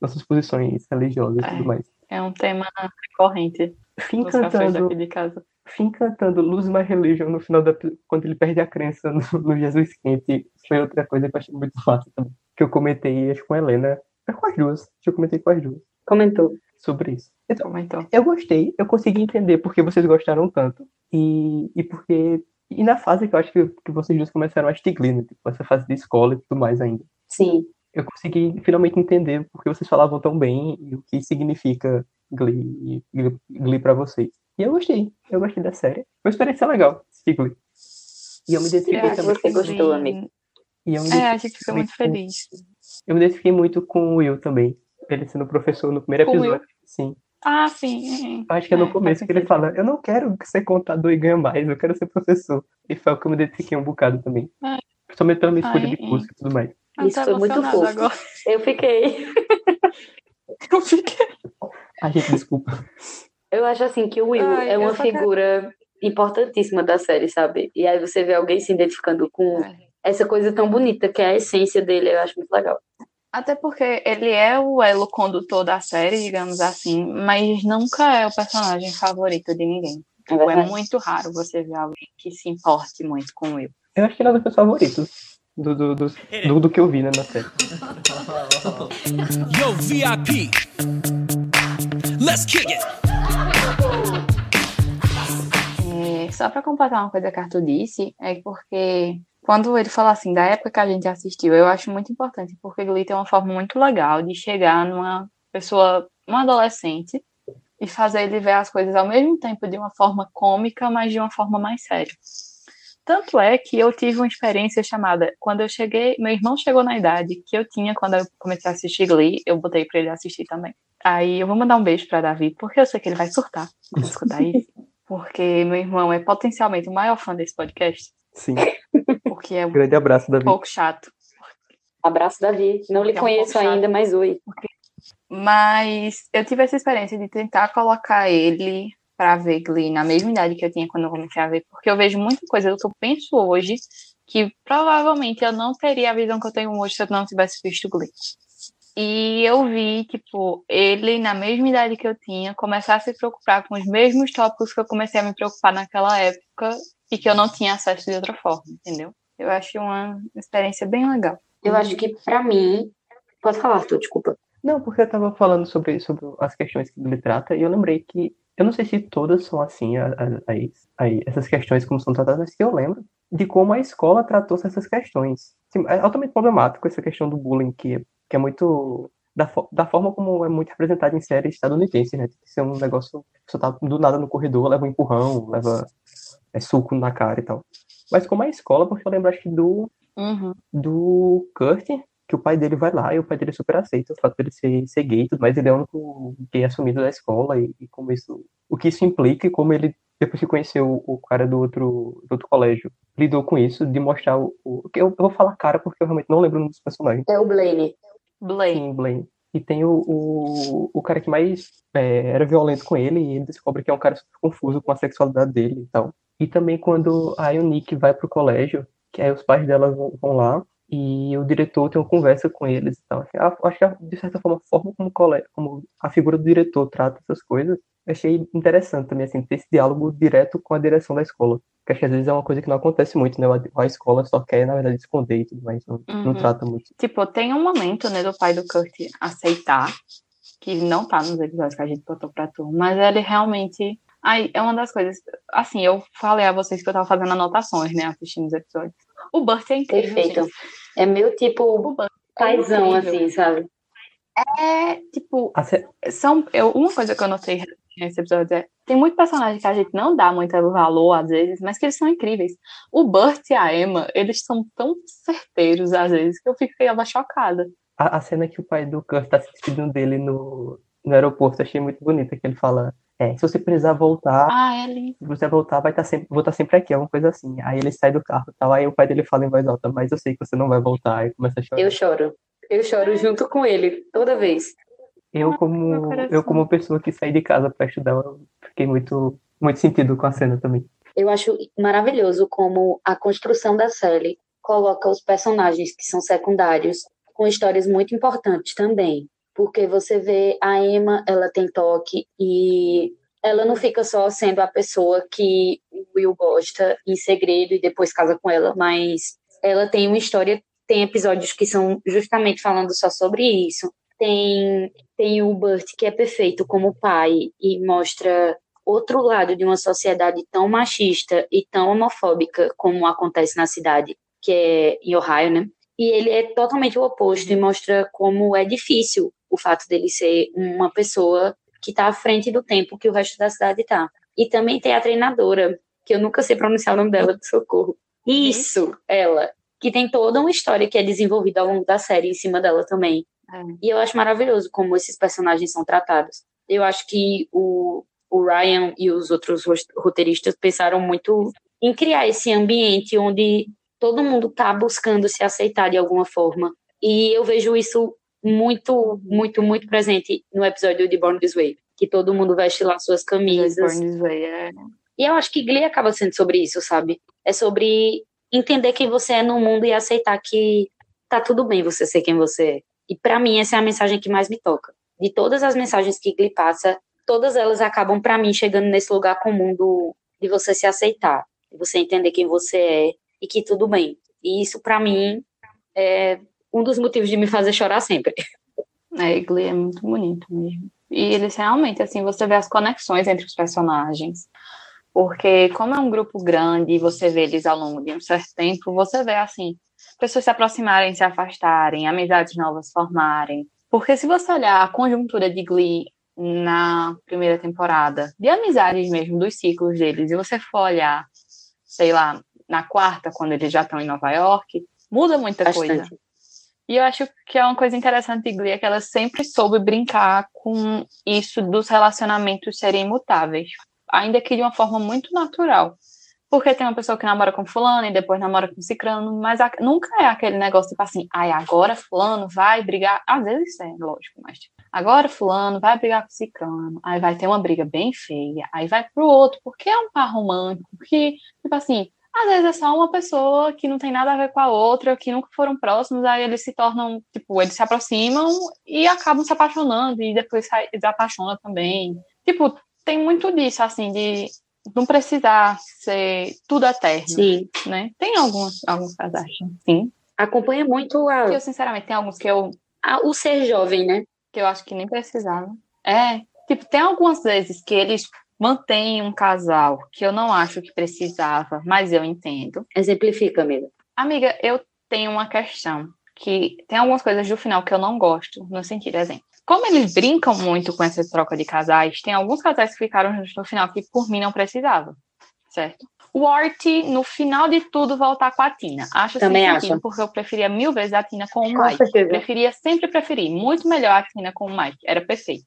Nossas posições religiosas e É. tudo mais. É um tema recorrente cafés cantando aqui de casa. Finn cantando Lose My Religion no final da quando ele perde a crença no, no Jesus Quente foi outra coisa que eu achei muito fácil também. Que eu comentei, acho que com a Helena. É com as duas. Acho que eu comentei com as duas Comentou. sobre isso. Então, Comentou. eu gostei, eu consegui entender porque vocês gostaram tanto. E, e porque. E na fase que eu acho que, que vocês duas começaram a né? Tipo, essa fase de escola e tudo mais ainda. Sim. Eu consegui finalmente entender porque vocês falavam tão bem e o que significa Glee, Glee, Glee pra vocês. E eu gostei, eu gostei da série. Foi uma experiência legal, Glee. E eu me identifiquei também. você gostou, amigo. E eu me É, a identifiquei gente ficou também muito com- feliz. Eu me identifiquei muito com o Will também. Ele sendo professor no primeiro Com episódio. Sim. Ah, sim. Eu acho que é no É, começo que ele fala, eu não quero ser contador e ganhar mais, eu quero ser professor. E foi o que eu me identifiquei um bocado também. Ai. Principalmente pela minha escolha Ai, de curso e tudo mais. Eu Isso tô foi muito fofo. agora. Eu fiquei. Eu fiquei. A gente, desculpa. Eu acho assim que o Will Ai, é uma só quero- figura importantíssima da série, sabe? E aí você vê alguém se identificando com É. essa coisa tão bonita que é a essência dele, eu acho muito legal. Até porque ele é o elo condutor da série, digamos assim, mas nunca é o personagem favorito de ninguém. É Tipo, é muito raro você ver alguém que se importe muito com o Will. Eu acho que ele é um dos favoritos. Do, do, do, do, do que eu vi né, na série. Yo, VIP. Let's kick it. É, só pra completar uma coisa que a Arthur disse, é porque quando ele fala assim, da época que a gente assistiu, eu acho muito importante, porque Glee tem uma forma muito legal de chegar numa pessoa, um adolescente, e fazer ele ver as coisas ao mesmo tempo de uma forma cômica, mas de uma forma mais séria. Tanto é que eu tive uma experiência chamada, quando eu cheguei, meu irmão chegou na idade que eu tinha quando eu comecei a assistir Glee, eu botei pra ele assistir também. Aí eu vou mandar um beijo pra Davi, porque eu sei que ele vai surtar quando escutar isso. Porque meu irmão é potencialmente o maior fã desse podcast, Sim. porque é um Grande abraço, Davi. pouco chato. Abraço, Davi. Não lhe É um conheço chato. ainda, mas oi. Mas eu tive essa experiência de tentar colocar ele pra ver Glee na mesma idade que eu tinha quando eu comecei a ver, porque eu vejo muita coisa do que eu penso hoje que provavelmente eu não teria a visão que eu tenho hoje se eu não tivesse visto Glee. E eu vi, tipo, ele na mesma idade que eu tinha, começar a se preocupar com os mesmos tópicos que eu comecei a me preocupar naquela época e que eu não tinha acesso de outra forma, entendeu? Eu acho uma experiência bem legal. Eu acho que pra mim. Pode falar, Arthur, desculpa. Não, porque eu tava falando sobre, sobre as questões que ele trata e eu lembrei que. Eu não sei se todas são assim, a- a- essas questões como são tratadas, mas que eu lembro de como a escola tratou essas questões. Sim, é altamente problemático essa questão do bullying, que, que é muito. Da, fo- da forma como é muito representado em séries estadunidenses, né? Tem que ser um negócio. Você tá do nada no corredor, leva um empurrão, leva é, suco na cara e tal. Mas como a escola, porque eu lembro, acho que do Uhum. do Kurt, que o pai dele vai lá e o pai dele super aceita o fato dele ser, ser gay e tudo mais. Ele é o único gay assumido da escola e, e como isso o que isso implica e como ele, depois que conheceu o cara do outro, do outro colégio, lidou com isso, de mostrar o. o que eu, eu vou falar cara porque eu realmente não lembro o nome dos personagens. É o Blaine. Blake. Sim, Blaine. E tem o, o, o cara que mais é, era violento com ele, e ele descobre que é um cara super confuso com a sexualidade dele e tal. E também quando o Nick vai pro colégio, que aí os pais dela vão, vão lá, e o diretor tem uma conversa com eles e tal. Assim, a- acho que, de certa forma, a forma como, como a figura do diretor trata essas coisas, eu achei interessante também, assim, ter esse diálogo direto com a direção da escola. Porque acho que às vezes é uma coisa que não acontece muito, né? A, a escola só quer, na verdade, esconder e tudo mais, não, não Uhum. trata muito. Tipo, tem um momento, né, do pai do Kurt aceitar, que não tá nos episódios que a gente botou pra tu, mas ele realmente. Ai, é uma das coisas. Assim, eu falei a vocês que eu tava fazendo anotações, né, assistindo os episódios. O Burt é incrível. Perfeito. gente. É meu tipo O Burt é paizão, incrível. assim, sabe? É, tipo, A ce- são, eu, uma coisa que eu notei nesse episódio é tem muito personagem que a gente não dá muito valor às vezes, mas que eles são incríveis. O Burt e a Emma, eles são tão certeiros às vezes que eu fiquei ela chocada. A, a cena que o pai do Kurt tá se despedindo dele no, no aeroporto, achei muito bonita, que ele fala, é, se você precisar voltar, Ah, ele. se você voltar, vai estar sempre, vou estar sempre aqui, é uma coisa assim. Aí ele sai do carro e tal, aí o pai dele fala em voz alta, mas eu sei que você não vai voltar, aí começa a chorar. Eu choro. Eu choro junto com ele, toda vez. Eu como, coração. eu como pessoa que saí de casa para estudar, eu fiquei muito, muito sentido com a cena também. Eu acho maravilhoso como a construção da série coloca os personagens que são secundários com histórias muito importantes também. Porque você vê a Emma, ela tem toque e ela não fica só sendo a pessoa que o Will gosta em segredo e depois casa com ela, mas ela tem uma história, tem episódios que são justamente falando só sobre isso. Tem, tem o Burt, que é perfeito como pai e mostra outro lado de uma sociedade tão machista e tão homofóbica como acontece na cidade, que é em Ohio, né? E ele é totalmente o oposto e mostra como é difícil o fato dele ser uma pessoa que está à frente do tempo que o resto da cidade está. E também tem a treinadora, que eu nunca sei pronunciar o nome dela, de socorro. Isso, ela. Que tem toda uma história que é desenvolvida ao longo da série em cima dela também. É. E eu acho maravilhoso como esses personagens são tratados. Eu acho que o, o Ryan e os outros ro- roteiristas pensaram muito em criar esse ambiente onde todo mundo está buscando se aceitar de alguma forma. E eu vejo isso muito, muito, muito presente no episódio de Born This Way, que todo mundo veste lá suas camisas. Born This Way, é. E eu acho que Glee acaba sendo sobre isso, sabe? É sobre entender quem você é no mundo e aceitar que tá tudo bem você ser quem você é. E pra mim essa é a mensagem que mais me toca. De todas as mensagens que Glee passa, todas elas acabam pra mim chegando nesse lugar comum do, de você se aceitar, de você entender quem você é e que tudo bem. E isso pra mim é um dos motivos de me fazer chorar sempre. É, Glee é muito bonito mesmo. E eles realmente, assim, você vê as conexões entre os personagens. Porque, como é um grupo grande e você vê eles ao longo de um certo tempo, você vê, assim, pessoas se aproximarem, se afastarem, amizades novas formarem. Porque se você olhar a conjuntura de Glee na primeira temporada, de amizades mesmo, dos ciclos deles, e você for olhar, sei lá, na quarta, quando eles já estão em Nova York, muda muita coisa. E eu acho que é uma coisa interessante de Glee é que ela sempre soube brincar com isso dos relacionamentos serem imutáveis, ainda que de uma forma muito natural. Porque tem uma pessoa que namora com fulano e depois namora com cicrano, mas a- nunca é aquele negócio tipo assim, ai, agora fulano vai brigar, às vezes é, lógico, mas tipo, agora fulano vai brigar com cicrano, aí vai ter uma briga bem feia, aí vai pro outro, porque é um par romântico, porque, tipo assim, às vezes é só uma pessoa que não tem nada a ver com a outra, que nunca foram próximos, aí eles se tornam, tipo, eles se aproximam e acabam se apaixonando e depois se desapaixonam também. Tipo, tem muito disso, assim, de não precisar ser tudo eterno, Sim. né? Tem alguns, alguns casais, sim. Acompanha muito a, Eu, sinceramente, tem alguns que eu, a- o ser jovem, né? que eu acho que nem precisava. É, tipo, tem algumas vezes que eles mantêm um casal que eu não acho que precisava, mas eu entendo. Exemplifica, amiga. Amiga, eu tenho uma questão que tem algumas coisas do final que eu não gosto, no sentido, exemplo. Como eles brincam muito com essa troca de casais, tem alguns casais que ficaram juntos no final que por mim não precisava, certo? O Art, no final de tudo, voltar com a Tina. Acho Também sem acho. sentido, porque eu preferia mil vezes a Tina com o Com Mike. certeza. Preferia, sempre preferi. Muito melhor a Tina com o Mike. Era perfeito.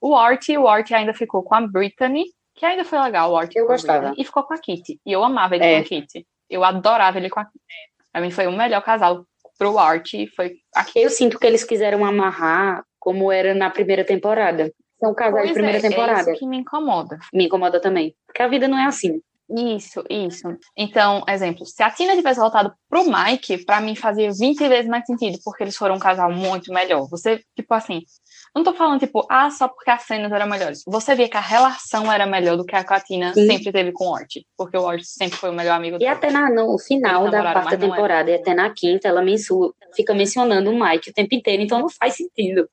O Art, o Art ainda ficou com a Brittany, que ainda foi legal, o Art Eu gostava. Britney, e ficou com a Kitty. E eu amava ele É. com a Kitty. Eu adorava ele com a Kitty. Pra mim foi o melhor casal pro Art, foi a Kitty. Eu sinto que eles quiseram amarrar como era na primeira temporada. São casais de primeira é, é temporada. isso que me incomoda. Me incomoda também. Porque a vida não é assim. Isso, isso. Então, exemplo, se a Tina tivesse voltado pro Mike, pra mim fazia 20 vezes mais sentido, porque eles foram um casal muito melhor. Você, tipo assim, não tô falando, tipo, ah, só porque as cenas eram melhores. Você via que a relação era melhor do que a que a Tina Sim. sempre teve com o Ort, porque o Ort sempre foi o melhor amigo E dela. até na, no final da quarta temporada e até na quinta, ela mensu- fica mencionando o Mike o tempo inteiro, então não faz sentido.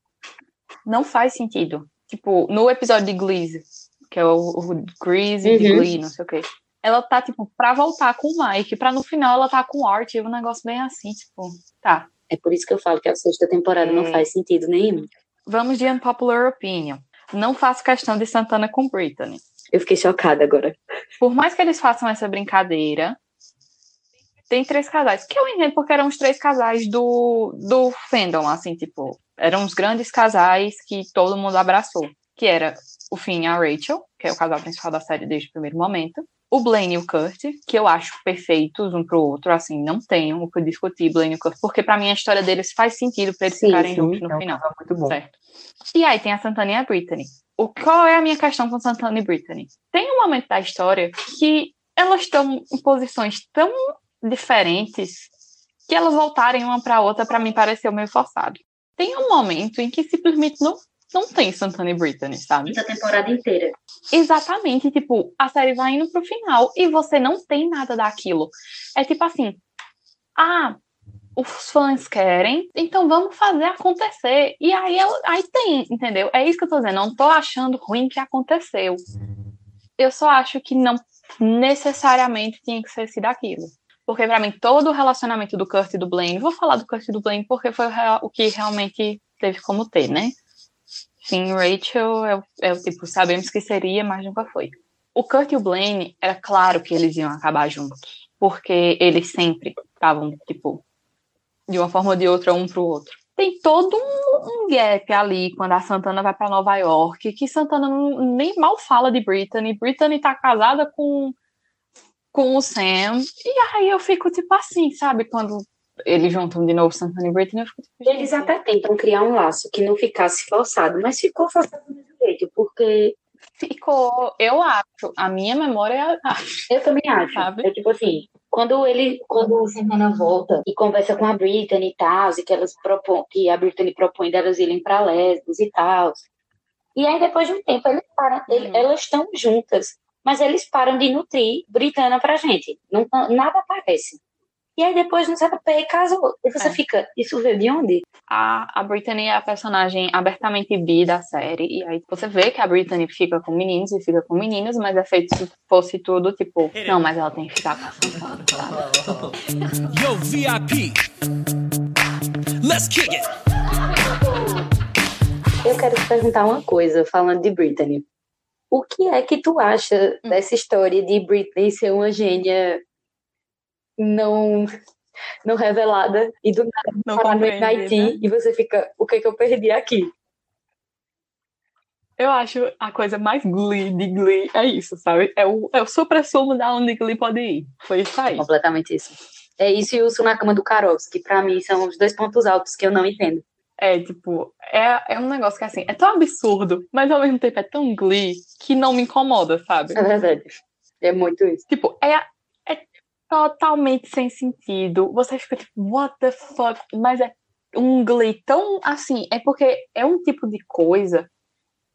Não faz sentido. Tipo, no episódio de Gleese, que é o, o Greasy de Uhum. Glee, não sei o quê. Ela tá, tipo, pra voltar com o Mike, pra no final ela tá com o Art, e um negócio bem assim, tipo, tá. É por isso que eu falo que a sexta temporada não É. faz sentido nenhum. Vamos de unpopular opinion. Não faço questão de Santana com Britney. Eu fiquei chocada agora. Por mais que eles façam essa brincadeira, tem três casais. Que eu entendo porque eram os três casais do, do fandom, assim, tipo, eram os grandes casais que todo mundo abraçou. Que era o Finn e a Rachel, que é o casal principal da série desde o primeiro momento. O Blaine e o Kurt, que eu acho perfeitos um pro outro, assim, não tenho o que discutir Blaine e o Kurt, porque pra mim a história deles faz sentido pra eles Sim, ficarem sim, juntos no É um final. casal muito bom. Certo. E aí tem a Santana e a Britney. O, qual é a minha questão com Santana e Britney? Tem um momento da história que elas estão em posições tão diferentes que elas voltarem uma pra outra pra mim pareceu meio forçado. Tem um momento em que simplesmente não, não tem Santana e Britney, sabe? A temporada inteira. Exatamente, tipo, a série vai indo pro final e você não tem nada daquilo. É tipo assim, ah, os fãs querem, então vamos fazer acontecer. E aí, ela- aí tem, entendeu? É isso que eu tô dizendo, não tô achando ruim que aconteceu. Eu só acho que não necessariamente tinha que ser sido aquilo. Porque pra mim, todo o relacionamento do Kurt e do Blaine, vou falar do Kurt e do Blaine porque foi o que realmente teve como ter, né? E Rachel é, o- é o tipo, sabemos que seria, mas nunca foi. O Kurt e o Blaine, era claro que eles iam acabar juntos. Porque eles sempre estavam, tipo, de uma forma ou de outra, um pro outro. Tem todo um, um gap ali quando a Santana vai pra Nova York, que Santana não- nem mal fala de Brittany. Brittany tá casada com, com o Sam. E aí eu fico, tipo assim, sabe? Quando eles juntam de novo Santana e Brittany, eu fico tipo, Eles até tentam criar um laço que não ficasse forçado, mas ficou forçado do mesmo jeito, porque Ficou, eu acho, a minha memória acho. eu também acho. Sabe? É tipo assim, quando ele, quando o Santana volta e conversa com a Britney e tal, e que elas propõem, que a Britney propõe delas irem pra Lesbos e tal. E aí depois de um tempo eles param, Uhum. elas estão juntas, mas eles param de nutrir Britana pra gente. Não, nada aparece. E aí depois não sabe pé e casou. E você É. fica, isso veio de onde? A, a Brittany é a personagem abertamente bi da série. E aí você vê que a Brittany fica com meninos e fica com meninas, mas é feito se fosse tudo tipo, não, mas ela tem que ficar com Santana, sabe? Yo, VIP. Let's kick it. Eu quero te perguntar uma coisa, falando de Britney. O que é que tu acha Hum. dessa história de Britney ser uma gênia não, não revelada e do nada Não parar no. Haiti e você fica, o que é que eu perdi aqui? Eu acho a coisa mais Glee de Glee é isso, sabe? É o, é o supra-sumo da onde Glee pode ir. Foi isso aí. Completamente isso. É isso e o Urso na Cama do Karovski, que pra mim são os dois pontos altos que eu não entendo. É, tipo, é, é um negócio que assim, é tão absurdo, mas ao mesmo tempo é tão Glee que não me incomoda, sabe? É verdade. É muito isso. Tipo, é, é totalmente sem sentido. Você fica tipo, what the fuck? Mas é um Glee tão assim. É porque é um tipo de coisa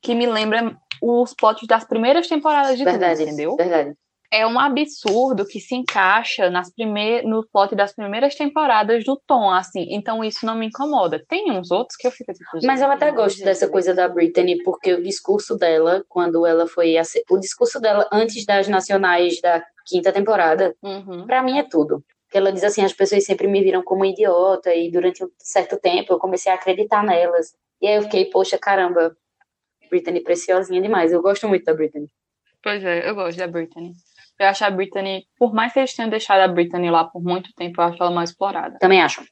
que me lembra os plots das primeiras temporadas de Verdade. entendeu? Verdade. É um absurdo que se encaixa nas primeir, no plot das primeiras temporadas do Tom, assim. Então isso não me incomoda. Tem uns outros que eu fico tipo. Mas eu até gosto dessa coisa da Britney, porque o discurso dela, quando ela foi. O discurso dela antes das nacionais da quinta temporada, Uhum. pra mim é tudo. Porque ela diz assim: as pessoas sempre me viram como idiota, e durante um certo tempo eu comecei a acreditar nelas. E aí eu fiquei, poxa, caramba, Britney preciosinha demais. Eu gosto muito da Britney. Pois é, eu gosto da Britney. Eu acho a Britney, por mais que eles tenham deixado a Britney lá por muito tempo, eu acho ela mais explorada. Também acho.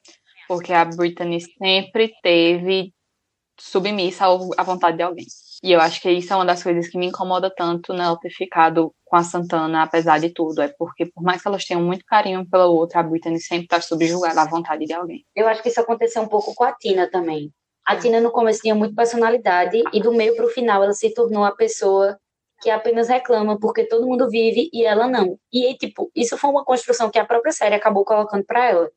Porque a Britney sempre teve submissa à vontade de alguém. E eu acho que isso é uma das coisas que me incomoda tanto nela ter ficado com a Santana, apesar de tudo. É porque, por mais que elas tenham muito carinho pela outra, a Britney sempre tá subjugada à vontade de alguém. Eu acho que isso aconteceu um pouco com a Tina também. A Tina no começo tinha muito personalidade e do meio pro final ela se tornou a pessoa que apenas reclama porque todo mundo vive e ela não. E aí, tipo, isso foi uma construção que a própria série acabou colocando pra ela,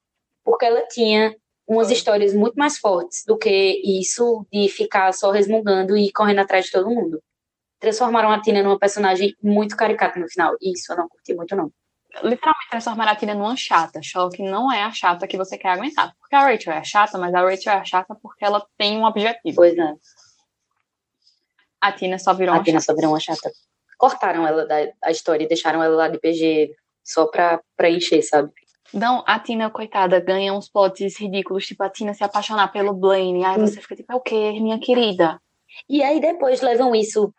porque ela tinha umas histórias muito mais fortes do que isso de ficar só resmungando e correndo atrás de todo mundo. Transformaram a Tina numa personagem muito caricata no final. E isso eu não curti muito, não. Literalmente transformar a Tina numa chata. Só que não é a chata que você quer aguentar. Porque a Rachel é a chata, mas a Rachel é a chata porque ela tem um objetivo. Pois é. A Tina só virou A uma Tina chata. só virou uma chata. Cortaram ela da, da história e deixaram ela lá de PG só pra, encher, sabe? Não, a Tina, coitada, ganha uns plots ridículos, tipo a Tina se apaixonar pelo Blaine. Aí você fica tipo, é o quê, minha querida? E aí depois levam isso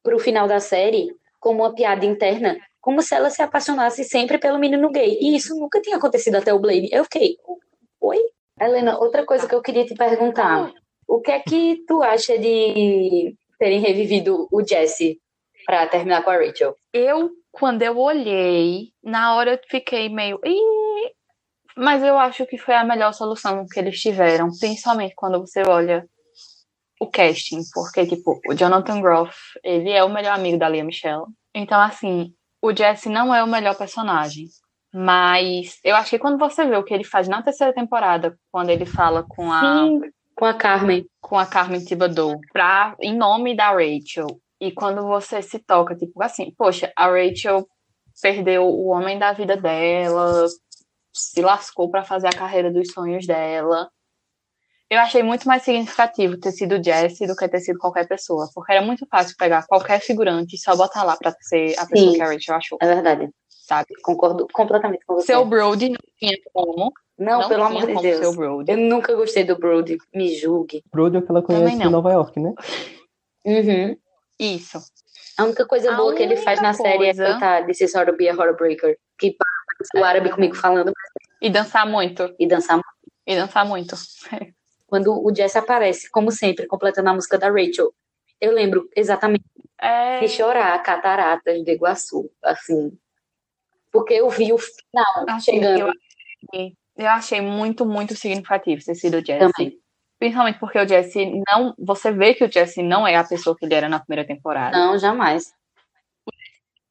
pro final da série como uma piada interna, como se ela se apaixonasse sempre pelo menino gay. E isso nunca tinha acontecido até o Blade. Eu fiquei, oi? Helena, outra coisa que eu queria te perguntar. O que é que tu acha de terem revivido o Jesse pra terminar com a Rachel? Eu, quando eu olhei, na hora eu fiquei meio. Ih! Mas eu acho que foi a melhor solução que eles tiveram, principalmente quando você olha o casting, porque, tipo, o Jonathan Groff, ele é o melhor amigo da Lia Michelle. Então, assim, o Jesse não é o melhor personagem. Mas eu acho que quando você vê o que ele faz na terceira temporada, quando ele fala com a Sim, com a Carmen. com a Carmen Thibodeau pra, em nome da Rachel. E quando você se toca, tipo assim, poxa, a Rachel perdeu o homem da vida dela, se lascou pra fazer a carreira dos sonhos dela. Eu achei muito mais significativo ter sido Jesse do que ter sido qualquer pessoa, porque era muito fácil pegar qualquer figurante e só botar lá pra ser a pessoa Sim. que a Rachel achou, É verdade. sabe? Concordo completamente com você. Seu Brody não tinha como, Não, não pelo amor de como ser o Deus. Brody. Eu nunca gostei do Brody. Me julgue. Brody é o que ela conhece em Nova York, né? Uhum. Isso. A única coisa A boa que ele faz na única série é coisa- cantar This is how to be a heartbreaker. Que parece o É. árabe comigo falando E dançar muito. e dançar. E dançar muito. Quando o Jesse aparece, como sempre, completando a música da Rachel, eu lembro exatamente É... de chorar cataratas de Iguaçu, assim. Porque eu vi o final Assim, chegando eu, eu achei muito, muito significativo ter sido o Jesse. também. Principalmente porque o Jesse não. Você vê que o Jesse não é a pessoa que ele era na primeira temporada. Não, jamais.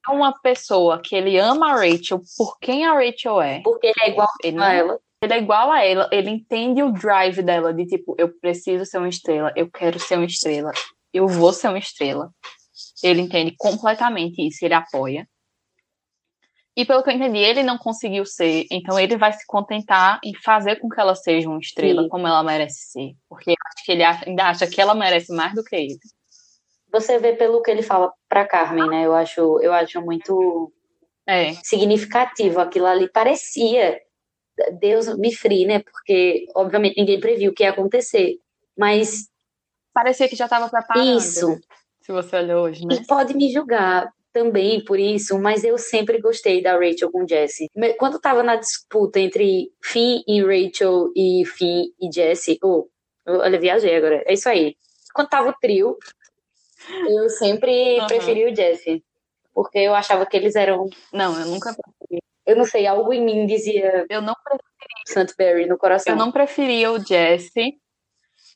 É uma pessoa que ele ama a Rachel por quem a Rachel é. Porque ele é igual Ele, a ela. ele é igual a ela, ele entende o drive dela de tipo, eu preciso ser uma estrela, eu quero ser uma estrela, eu vou ser uma estrela. Ele entende completamente isso, ele apoia. E pelo que eu entendi, ele não conseguiu ser, então ele vai se contentar em fazer com que ela seja uma estrela Sim. como ela merece ser. Porque acho que ele ainda acha que ela merece mais do que ele. Você vê pelo que ele fala pra Carmen, né? Eu acho, eu acho muito É, significativo aquilo ali. Parecia, Deus me free, né? Porque, obviamente, ninguém previu o que ia acontecer. Mas parecia que já estava preparando. isso, Se você olhou hoje, né? E pode me julgar também por isso, mas eu sempre gostei da Rachel com Jesse. Quando tava na disputa entre Finn e Rachel e Finn e Jesse, oh, eu- olha, viajei agora. É isso aí. Quando tava o trio, eu sempre Aham. preferi o Jesse. Porque eu achava que eles eram, Não, eu nunca. eu não sei, algo em mim dizia Eu não Santberry no coração. Eu não preferia o Jesse,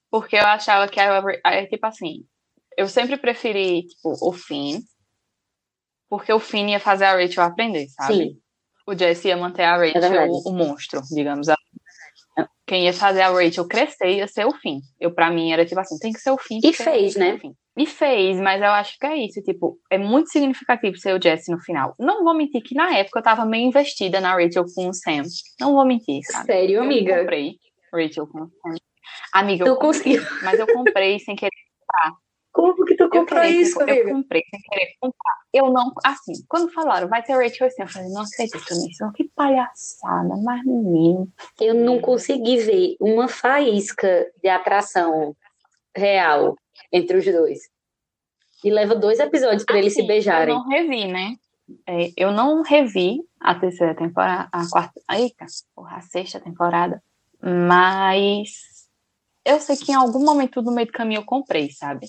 porque eu achava que a, a- tipo assim, eu sempre preferi, tipo, o Finn, porque o Finn ia fazer a Rachel aprender, sabe? Sim, O Jesse ia manter a Rachel verdade. o, o monstro, digamos assim. Quem ia fazer a Rachel crescer ia ser o Finn. Eu, pra mim, era tipo assim, tem que ser o Finn. E fez, né? o. E fez, mas eu acho que é isso, tipo, é muito significativo ser o Jesse no final. Não vou mentir que na época eu tava meio investida na Rachel com o Sam. Não vou mentir, sabe? sério, Eu amiga. comprei Rachel com Sam. Amiga, eu comprei, mas eu comprei sem querer. Como que tu Eu, comprou queria, isso, tipo, eu amiga? comprei sem querer comprar. Eu não, assim, quando falaram, vai ter Rachel assim, eu falei, não acredito nisso. Que palhaçada, mas menino. Eu não consegui ver uma faísca de atração real entre os dois. E leva dois episódios pra eles se Assim, beijarem. Eu não revi, né? É, eu não revi a terceira temporada, a quarta, eita, porra, a sexta temporada, mas Eu sei que em algum momento do meio do caminho eu comprei, sabe?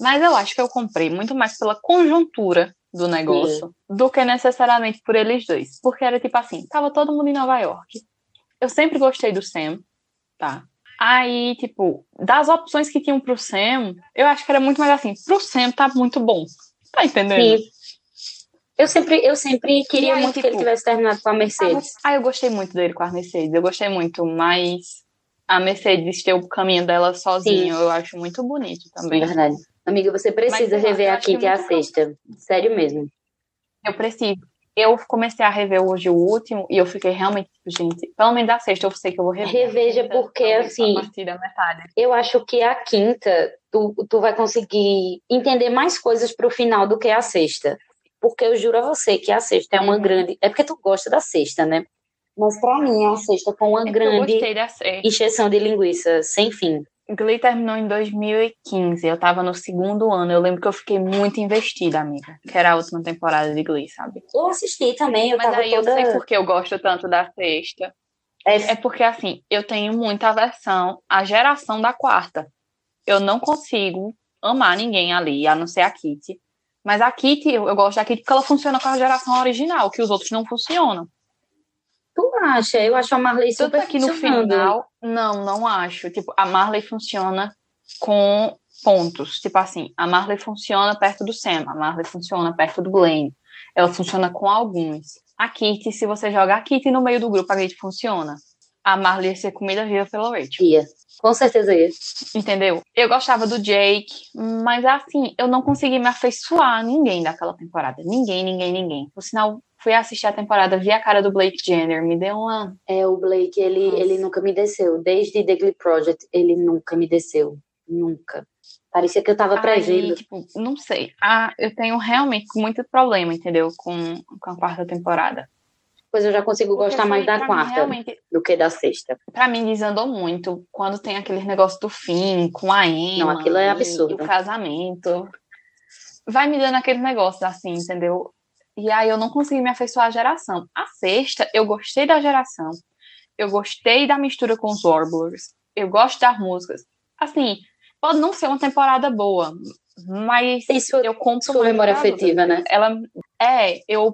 Mas eu acho que eu comprei muito mais pela conjuntura do negócio do que necessariamente por eles dois. Porque era tipo assim, tava todo mundo em Nova York. Eu sempre gostei do Sam, tá? Aí, tipo, das opções que tinham pro Sam, eu acho que era muito mais assim, pro Sam tá muito bom. Tá entendendo? Sim. Eu sempre, eu sempre queria aí, muito que ele tipo, tivesse terminado com a Mercedes. Ah, eu gostei muito dele com a Mercedes. Eu gostei muito, mas a Mercedes ter o caminho dela sozinho, eu acho muito bonito também. verdade. Amiga, você precisa Mas, rever a acho que quinta e a sexta. Sério mesmo. Eu preciso. Eu comecei a rever hoje o último e eu fiquei realmente, gente, pelo menos a sexta eu sei que eu vou rever. Reveja, porque, assim, A da metade. Eu acho que a quinta, tu, tu vai conseguir entender mais coisas pro final do que a sexta. Porque eu juro a você que a sexta é uma Uhum. grande. É porque tu gosta da sexta, né? Mas pra mim, a sexta foi uma É eu grande da encheção de linguiça, sem fim. Glee terminou em 2015. Eu tava no segundo ano. Eu lembro que eu fiquei muito investida, amiga. Que era a última temporada de Glee, sabe? Eu assisti também, eu Mas aí eu toda. sei por que eu gosto tanto da sexta. É, É porque, assim, eu tenho muita aversão à geração da quarta. Eu não consigo amar ninguém ali, a não ser a Kitty. Mas a Kitty, eu, eu gosto da Kitty porque ela funciona com a geração original, que os outros não funcionam. Tu acha? Eu acho a Marley Tanto super é que no final, não, não acho. Tipo, a Marley funciona com pontos. Tipo assim, a Marley funciona perto do Sam, a Marley funciona perto do Blaine. Ela funciona com alguns. A Kitty, se você jogar a Kitty no meio do grupo, a Kitty funciona. A Marley ia ser comida viva pela Rachel. Ia. Com certeza ia. Entendeu? Eu gostava do Jake, mas assim, eu não consegui me afeiçoar a ninguém daquela temporada. Ninguém, ninguém, ninguém. Por sinal, fui assistir a temporada, vi a cara do Blake Jenner, me deu uma. É, o Blake, ele, Nossa. ele nunca me desceu. Desde The Glee Project, ele nunca me desceu. Nunca. Parecia que eu tava prevendo. Tipo, não sei. Ah, eu tenho realmente muito problema, entendeu? Com, com a quarta temporada. Pois eu já consigo Porque gostar mais da quarta Mim, do que da sexta. pra mim, desandou muito quando tem aquele negócio do fim, com a Emma. Não, aquilo é e- absurdo. E o casamento. Vai me dando aquele negócio assim, entendeu? E aí eu não consegui me afeiçoar à geração. A sexta, eu gostei da geração. Eu gostei da mistura com os Warblers. Eu gosto das músicas. Assim, pode não ser uma temporada boa, mas sua, eu compro sua memória afetiva, né? Ela é, eu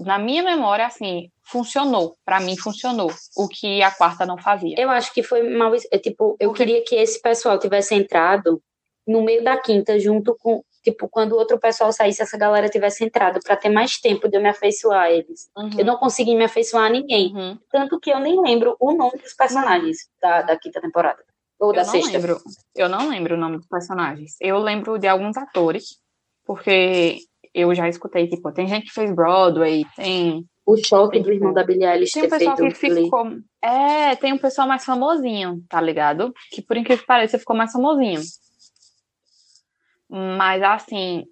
na minha memória assim, funcionou, Pra mim funcionou, o que a quarta não fazia. Eu acho que foi mal. é, Tipo, eu queria que esse pessoal tivesse entrado no meio da quinta, junto com. Tipo, quando o outro pessoal saísse, essa galera tivesse entrado, pra ter mais tempo de eu me afeiçoar a eles. Uhum. Eu não consegui me afeiçoar a ninguém. Uhum. Tanto que eu nem lembro o nome dos personagens da, da quinta temporada. Ou da Eu não sexta. lembro. Eu não lembro o nome dos personagens. Eu lembro de alguns atores, porque eu já escutei, tipo, tem gente que fez Broadway, tem, O choque do Tipo, irmão da Billie Eilish tem ter um pessoal que feito Glee. ficou. É, tem um pessoal mais famosinho, tá ligado? Que por incrível que pareça ficou mais famosinho. Mas assim,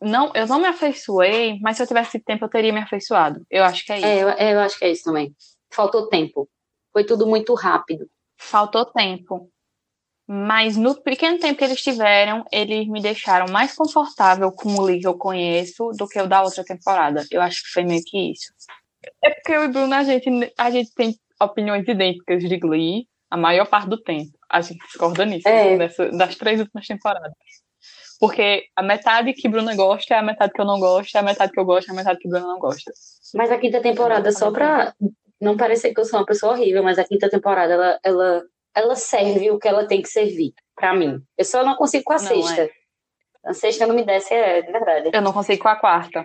não, eu não me afeiçoei, mas se eu tivesse tempo eu teria me afeiçoado. Eu acho que é isso. É, eu, é, eu acho que é isso também. Faltou tempo. Foi tudo muito rápido. Faltou tempo. Mas no pequeno tempo que eles tiveram, eles me deixaram mais confortável com o Lee que eu conheço do que o da outra temporada. Eu acho que foi meio que isso. É porque eu e Bruno, a gente, a gente tem opiniões idênticas de Glee a maior parte do tempo. A gente discorda nisso, É. nessa- das três últimas temporadas. Porque a metade que Bruna gosta é a metade que eu não gosto, é a metade que eu gosto, é a metade que Bruna não gosta. Mas a quinta temporada, só pra não parecer que eu sou uma pessoa horrível, mas a quinta temporada, ela, ela, ela serve o que ela tem que servir, pra mim. Eu só não consigo com a Não, sexta. é. A sexta não me desce, é de verdade. Eu não consigo com a quarta.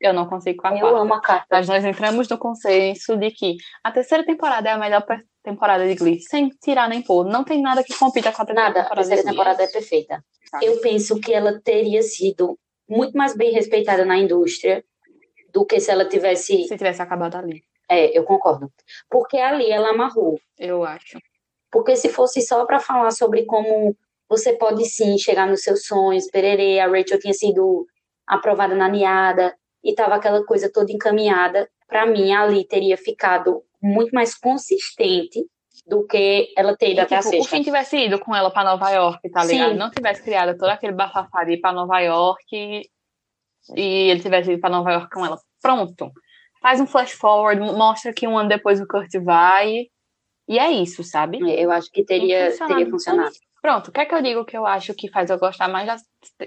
Eu não consigo com a Eu quarta. amo a carta. Mas nós entramos no consenso de que a terceira temporada é a melhor temporada de Glee, sem tirar nem pôr. Não tem nada que compita com a terceira Nada, a temporada terceira de Glee. temporada é perfeita. sabe? Eu penso que ela teria sido muito mais bem respeitada na indústria do que se ela tivesse. Se tivesse acabado ali, É, eu concordo. Porque ali ela amarrou. eu acho. Porque se fosse só para falar sobre como você pode sim chegar nos seus sonhos, pererê, a Rachel tinha sido aprovada na niada e tava aquela coisa toda encaminhada, para mim ali teria ficado muito mais consistente do que ela ter ido E, até a tipo, o sexta. fim tivesse ido com ela pra Nova York, tá Sim. ligado? Não tivesse criado todo aquele bafafá de ir pra Nova York e, e ele tivesse ido pra Nova York com ela. Pronto. Faz um flash forward, mostra que um ano depois o Kurt vai E é isso, sabe? Eu acho que teria, teria funcionado. Pronto, o que é que eu digo que eu acho que faz eu gostar mais da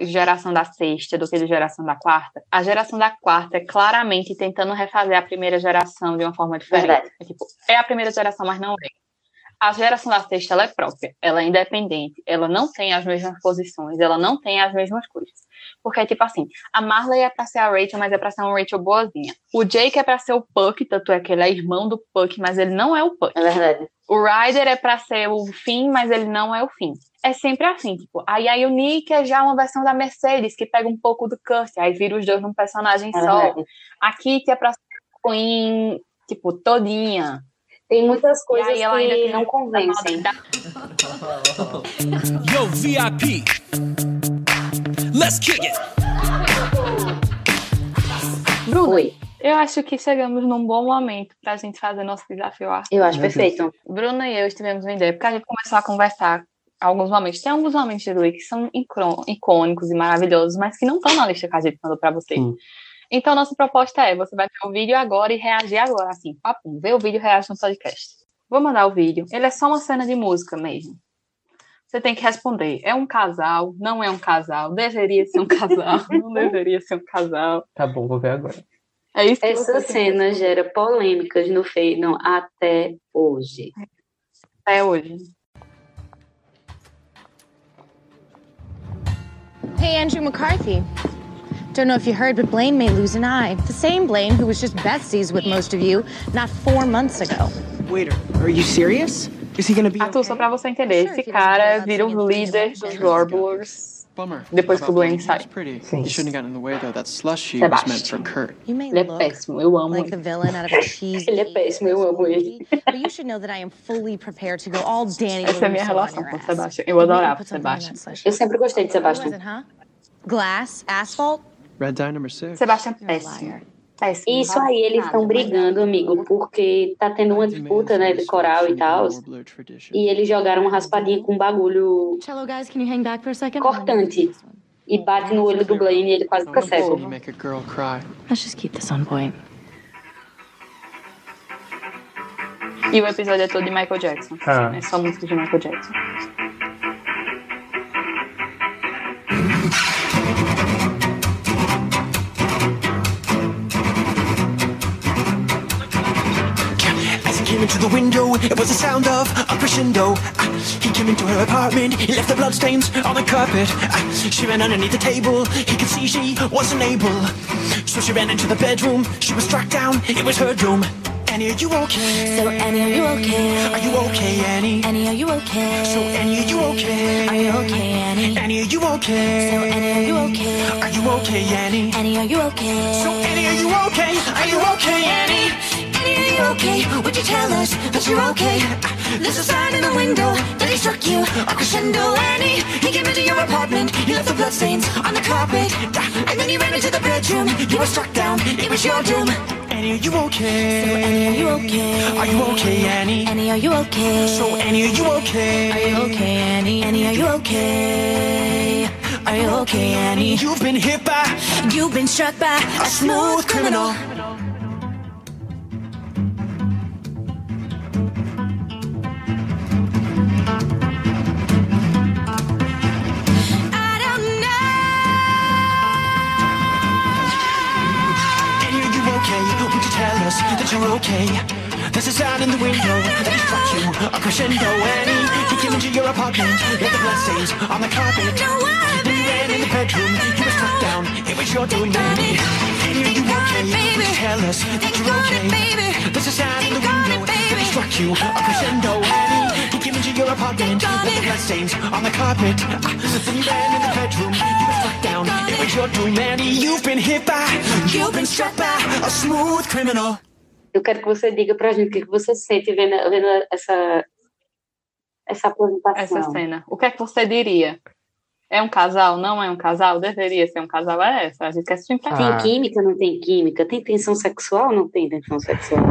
geração da sexta do que da geração da quarta? A geração da quarta é claramente tentando refazer a primeira geração de uma forma diferente. É, tipo, é a primeira geração, mas não é. A geração da sexta ela é própria, ela é independente, ela não tem as mesmas posições, ela não tem as mesmas coisas. Porque é tipo assim, a Marley é pra ser a Rachel, mas é pra ser uma Rachel boazinha. O Jake é pra ser o Puck, tanto é que ele é irmão do Puck, mas ele não é o Puck. É verdade. O Ryder é pra ser o Finn, mas ele não é o Finn. É sempre assim, tipo, aí a Unique é já uma versão da Mercedes, que pega um pouco do Kurt, aí vira os dois num personagem É só. verdade. A Kitty é pra ser a Queen, tipo, todinha. Tem muitas coisas aí que não a convencem. Yo, VIP. Let's kick it. Bruna, Oi, eu acho que chegamos num bom momento pra gente fazer nosso desafio eu acho Meu Deus. perfeito. Bruna e eu tivemos uma ideia, porque a gente começou a conversar alguns momentos. Tem alguns momentos de Louis que são icônicos e maravilhosos, mas que não estão na lista que a gente mandou pra você. Sim. Então, nossa proposta é: você vai ver o vídeo agora e reagir agora, assim, papum. Vê o vídeo e reage no podcast. Vou mandar o vídeo. Ele é só uma cena de música mesmo. Você tem que responder: é um casal? Não é um casal? Deveria ser um casal? Não deveria ser um casal? Tá bom, vou ver agora. É isso que Essa tem cena gera polêmicas no Feidon até hoje. até hoje. Hey, Andrew McCarthy. Don't know if you heard, but Blaine may lose an eye. The same Blaine who was just besties with most of you not four months ago. Waiter, are you serious? Is he gonna be Arthur, só okay? pra você entender, esse cara vira o líder dos Warblers Bummer. depois que o About Blaine Blaine. sai. He's pretty. Sim. He shouldn't have gotten in the way though. That slushy was meant for Sebastian. Kurt. You may Ele é look péssimo, eu amo like the ele. villain out of a cheesy. Ele é péssimo, eu amo ele. But you should know that I am fully prepared to go all Danny Essa é a minha LaRusso on relação your com o ass. Sebastian. Eu Maybe adorava o put something in that Sebastian. slushy. Eu sempre gostei de What was Sebastian. it, huh? Glass? Asphalt? Red dye number six. Sebastian. Péssimo. Isso aí, eles estão brigando, amigo, porque tá tendo uma disputa, né, de coral e tal. E eles jogaram uma raspadinha com um bagulho Cello guys, can you hang back for a second? cortante. E bate no olho do Blaine e ele quase fica cego. You make a girl cry. Let's just keep this on point. E o episódio é todo de Michael Jackson. Ah. É só música de Michael Jackson. Came into the window, it was the sound of a crescendo. Ah, He came into her apartment, he left the bloodstains on the carpet. Ah, She ran underneath the table, he could see she wasn't able. So she ran into the bedroom, she was struck down, it was her doom. Annie, are you okay? So Annie, are you okay? Are you okay, Annie? Annie, are you okay? So Annie, are you okay? Are you okay, Annie? Annie, are you okay? So Annie, are you okay? Are you okay, Annie? Annie, are you okay? So Annie, are you okay? Are you okay, Annie? Okay? Would you tell us that you're okay? There's a sign in the window that he struck you. A crescendo, Annie. He came into your apartment. He left the bloodstains on the carpet. And then he ran into the bedroom. You were struck down. It was your doom. Annie, are you okay? So Annie, are you okay? Are you okay, Annie? Annie, are you okay? So Annie, are you okay? Are you okay, Annie? Annie, are you okay? Are you okay, Annie? You've been hit by You've been struck by a smooth criminal. I you're okay? There's a sign in the window that struck you. A crescendo, Annie. He came into your apartment. Left the bloodstains on the carpet. Then you ran in the bedroom. You were struck down. It was your doing, Annie. Annie, are you okay? Would you tell us that you're okay? There's a sign in the window that struck you. A crescendo, Annie. He came into your apartment. Left the bloodstains on the carpet. Then you ran in the bedroom. You were struck down. It was your doing, Annie. You've been hit by. You've been struck by a smooth criminal. Eu quero que você diga pra gente o que que você sente vendo, vendo essa, essa apresentação. Essa cena. O que é que você diria? É um casal? Não é um casal? Deveria ser um casal? É essa. A gente quer se impressionar. Tem Ah. química, não tem química? Tem tensão sexual, não tem tensão sexual?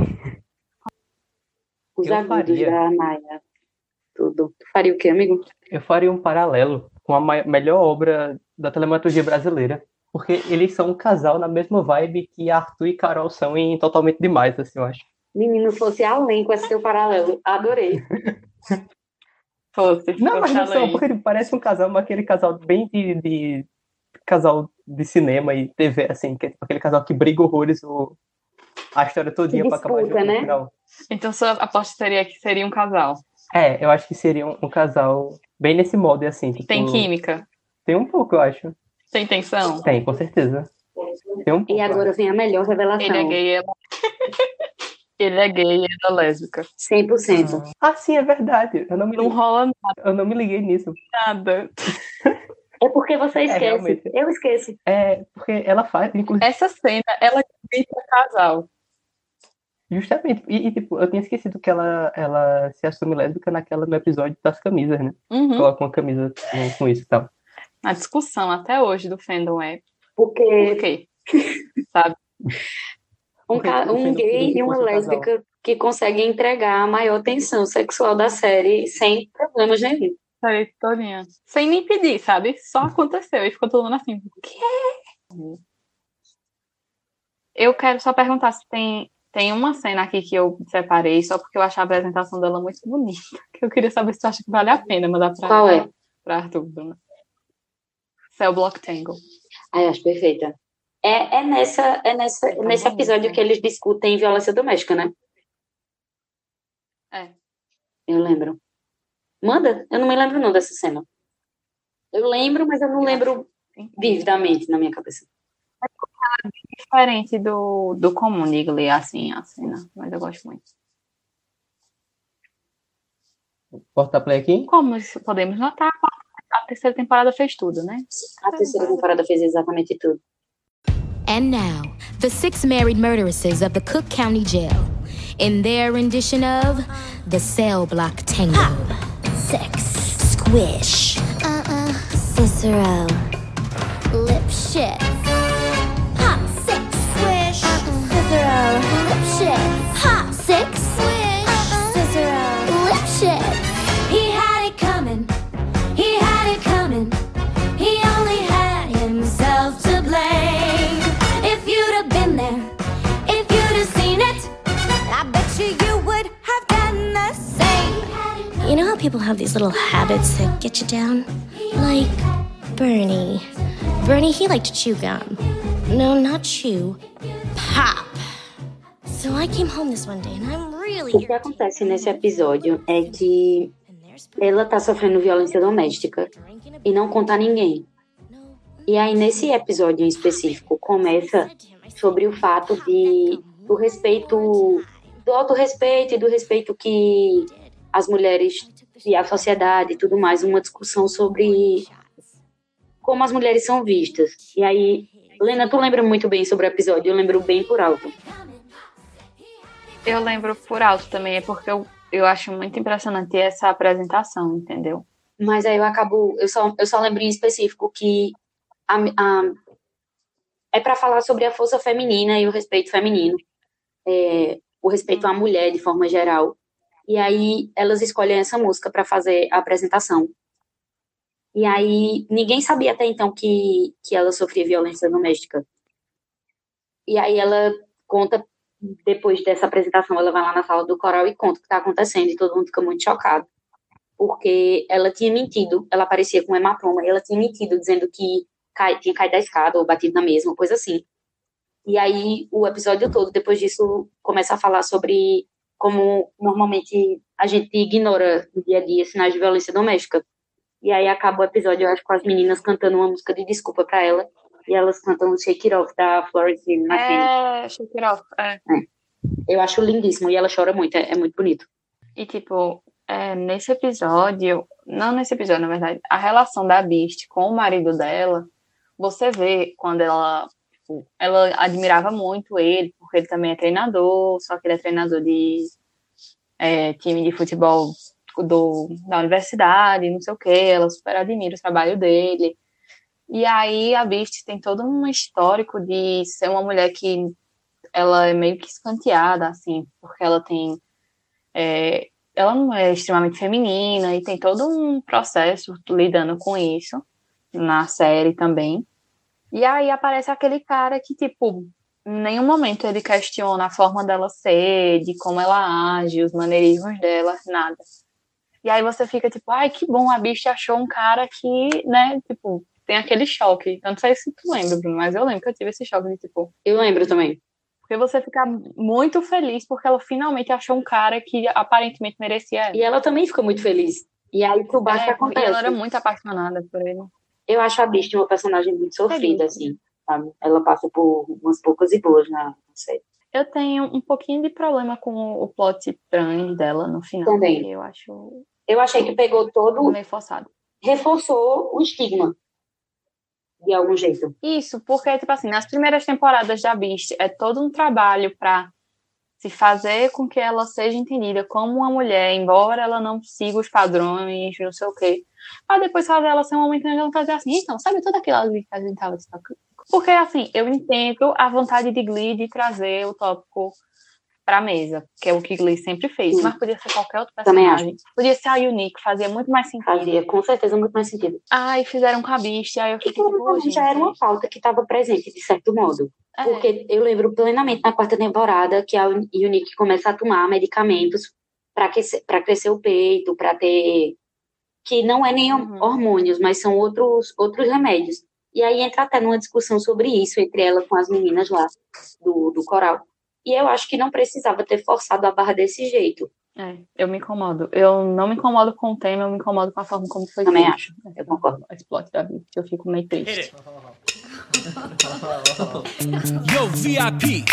Os Eu agudos faria. da Maia. Tudo. Tu faria o quê, amigo? Eu faria um paralelo com a melhor obra da telematurgia brasileira, porque eles são um casal na mesma vibe que Arthur e Carol são em Totalmente Demais, assim, eu acho. Menino, fosse além com esse teu paralelo. Adorei. Fosse. Não, mas não são, porque ele parece um casal, mas aquele casal bem de, de casal de cinema e TV, assim, que é tipo aquele casal que briga horrores o, a história todinha pra acabar disputa, no né? final. Então sua aposta seria que seria um casal. É, eu acho que seria um, um casal bem nesse molde, assim. Tipo, Tem química? Tem um pouco, eu acho. Tem tensão? Tem, com certeza. Tem um pouco. E agora vem a melhor revelação. Ele é gay e ela... Ele é gay e ela é lésbica. 100%. Ah, sim, é verdade. Eu não me, Não rola nada. eu não me liguei nisso. É porque você esquece. realmente. eu esqueço. É, porque ela faz, inclusive, Essa cena, ela grita casal. justamente. E, e, tipo, eu tinha esquecido que ela, ela se assume lésbica naquela, no episódio das camisas, né? Uhum. Coloca uma camisa com, com isso e tal. A discussão até hoje do fandom é Porque por quê? Sabe? um, um fandom gay e uma um casal. lésbica que conseguem entregar a maior tensão sexual da série sem problemas nenhum. Série todinha. Sem nem pedir, sabe? Só aconteceu e ficou todo mundo assim. O quê? Eu quero só perguntar se tem, tem uma cena aqui que eu separei só porque eu achei a apresentação dela muito bonita. Que eu queria saber se tu acha que vale a pena mandar pra, Qual é? pra Arthur, Bruna. Cell Block Tangle. Ai, acho perfeita. É, é, nessa, é nessa, nesse episódio que eles discutem violência doméstica, né? É. Eu lembro. Manda? Eu não me lembro não dessa cena. Eu lembro, mas eu não lembro vividamente na minha cabeça. Diferente do, do comum de ler assim a cena, mas eu gosto muito. Porta play aqui? Como podemos notar, a terceira temporada fez tudo, né? A terceira temporada fez exatamente tudo. And now, the six married murderesses of the Cook County Jail in their rendition of the Cell Block Tango. Six. Squish. Uh-uh. Cicero. Lip shit. Hot six. Squish. Uh-uh. Cicero. Lip shit. Hot six. People have these little habits that get you down? Like Bernie. Bernie, he liked to chew gum. No, not chew. Pop. So I came home this one day and I'm really O que acontece nesse episódio é que ela tá sofrendo violência doméstica e não conta a ninguém. E aí, nesse episódio em específico, começa sobre o fato de do respeito, do autorrespeito e do respeito que as mulheres e a sociedade e tudo mais, uma discussão sobre como as mulheres são vistas. E aí, Lena, tu lembra muito bem sobre o episódio, eu lembro bem por alto. Eu lembro por alto também, é porque eu, eu acho muito impressionante essa apresentação, entendeu? Mas aí eu acabo, eu só, eu só lembro em específico que a, a- é para falar sobre a força feminina e o respeito feminino, é, o respeito à mulher de forma geral. E aí elas escolhem essa música para fazer a apresentação. E aí ninguém sabia até então que, que ela sofria violência doméstica. E aí ela conta, depois dessa apresentação, ela vai lá na sala do coral e conta o que está acontecendo e todo mundo fica muito chocado porque ela tinha mentido, ela aparecia com hematoma, e ela tinha mentido dizendo que cai, tinha caído da escada ou batido na mesma, coisa assim. E aí o episódio todo, depois disso, começa a falar sobre como normalmente a gente ignora no dia a dia sinais de violência doméstica. E aí acaba o episódio, eu acho, com as meninas cantando uma música de desculpa pra ela, e elas cantam Shake It Off, da Florence McKenna. É, Shake It Off, é. Eu acho lindíssimo, e ela chora muito, é, é muito bonito. E, tipo, é, nesse episódio, não nesse episódio, na verdade, a relação da Beast com o marido dela, você vê quando ela, tipo, ela admirava muito ele, porque ele também é treinador, só que ele é treinador de é, time de futebol do, da universidade, não sei o que, ela super admira o trabalho dele. E aí a Beast tem todo um histórico de ser uma mulher que ela é meio que escanteada, assim, porque ela tem é, ela não é extremamente feminina e tem todo um processo lidando com isso na série também. E aí aparece aquele cara que, tipo, Em nenhum momento ele questiona a forma dela ser, de como ela age, os maneirismos dela, nada. E aí você fica tipo, ai, que bom, a bicha achou um cara que, né, tipo, tem aquele choque. Eu não sei se tu lembra, Bruno, mas eu lembro que eu tive esse choque de tipo. Eu lembro também. Porque você fica muito feliz porque ela finalmente achou um cara que aparentemente merecia ela. E ela também ficou muito feliz. E aí por baixo É, acontece. E ela era muito apaixonada por ele. Eu acho a Beast uma personagem muito sofrida, assim. sabe? Ela passa por umas poucas e boas na série. Eu tenho um pouquinho de problema com o plot trans dela no final. Também. Eu acho Eu achei que pegou todo. meio forçado. Reforçou o estigma. De algum jeito. Isso, porque, tipo assim, nas primeiras temporadas da Beast é todo um trabalho pra se fazer com que ela seja entendida como uma mulher, embora ela não siga os padrões, não sei o quê. Pra depois fazer ela ser uma onde ela fazer assim, então, sabe tudo aquilo ali que a gente tava destacando? Porque, assim, eu entendo a vontade de Glee de trazer o tópico pra mesa, que é o que Glee sempre fez, Sim. mas podia ser qualquer outro Também personagem. Podia ser a Unique, fazia muito mais sentido. Fazia com certeza muito mais sentido. Ai, fizeram com a Beast, aí eu E fiquei que tipo, "Ô, já era uma pauta que estava presente, de certo modo. É. Porque eu lembro plenamente na quarta temporada que a Unique começa a tomar medicamentos para crescer, pra crescer o peito, para ter. Que não é nem Uhum. hormônios, mas são outros, outros remédios. E aí entra até numa discussão sobre isso entre ela com as meninas lá do, do coral. E eu acho que não precisava ter forçado a barra desse jeito. É, eu me incomodo. Eu não me incomodo com o tema, eu me incomodo com a forma como foi Também feito. acho, eu concordo. Esse plot da vida, eu fico meio triste. Yo, VIP.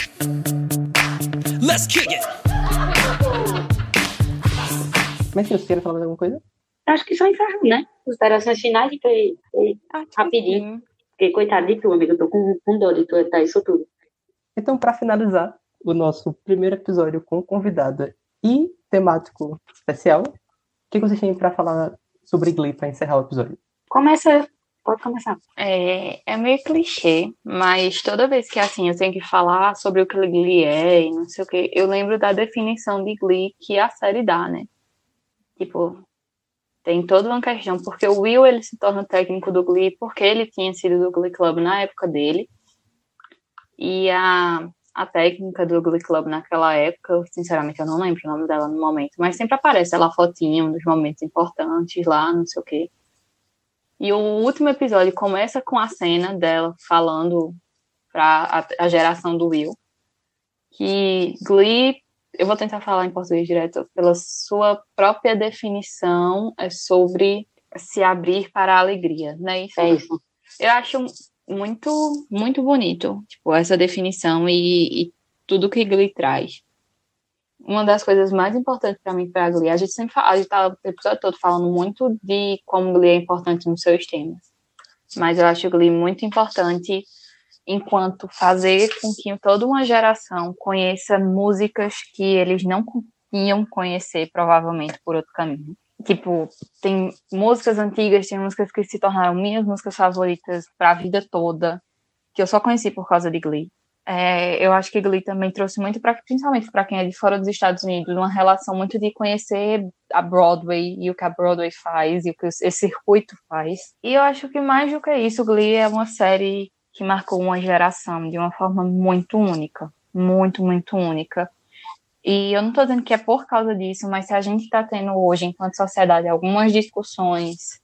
Let's kick it. Mas se você quer falar mais alguma coisa? Acho que só encerrou, né? Considerações finais e foi, foi rapidinho. Porque, coitado de tu, amigo, eu tô com, com dor de tu tá isso tudo. Então, para finalizar o nosso primeiro episódio com convidada e temático especial, o que vocês têm para falar sobre Glee para encerrar o episódio? Começa, pode começar. É, é meio clichê, mas toda vez que assim eu tenho que falar sobre o que Glee é e não sei o que, eu lembro da definição de Glee que a série dá, né? Tipo, tem toda uma questão, porque o Will ele se torna técnico do Glee porque ele tinha sido do Glee Club na época dele. E a, a técnica do Glee Club naquela época, sinceramente, eu não lembro o nome dela no momento, mas sempre aparece ela fotinho dos momentos importantes lá, não sei o quê. E o último episódio começa com a cena dela falando para a, a geração do Will que Glee, eu vou tentar falar em português direto, pela sua própria definição é sobre se abrir para a alegria, não é isso? É isso. Eu acho muito, muito bonito, tipo, essa definição e, e tudo que Glee traz. Uma das coisas mais importantes para mim para Glee, a gente sempre fala, a gente tá o episódio todo falando muito de como Glee é importante nos seus temas. Mas eu acho Glee muito importante enquanto fazer com que toda uma geração conheça músicas que eles não iam conhecer provavelmente por outro caminho. Tipo, tem músicas antigas, tem músicas que se tornaram minhas músicas favoritas para a vida toda, que eu só conheci por causa de Glee. É, eu acho que Glee também trouxe muito, pra, principalmente para quem é de fora dos Estados Unidos, uma relação muito de conhecer a Broadway e o que a Broadway faz e o que esse circuito faz. E eu acho que mais do que isso, Glee é uma série que marcou uma geração de uma forma muito única, muito, muito única. E eu não estou dizendo que é por causa disso, mas se a gente está tendo hoje, enquanto sociedade, algumas discussões,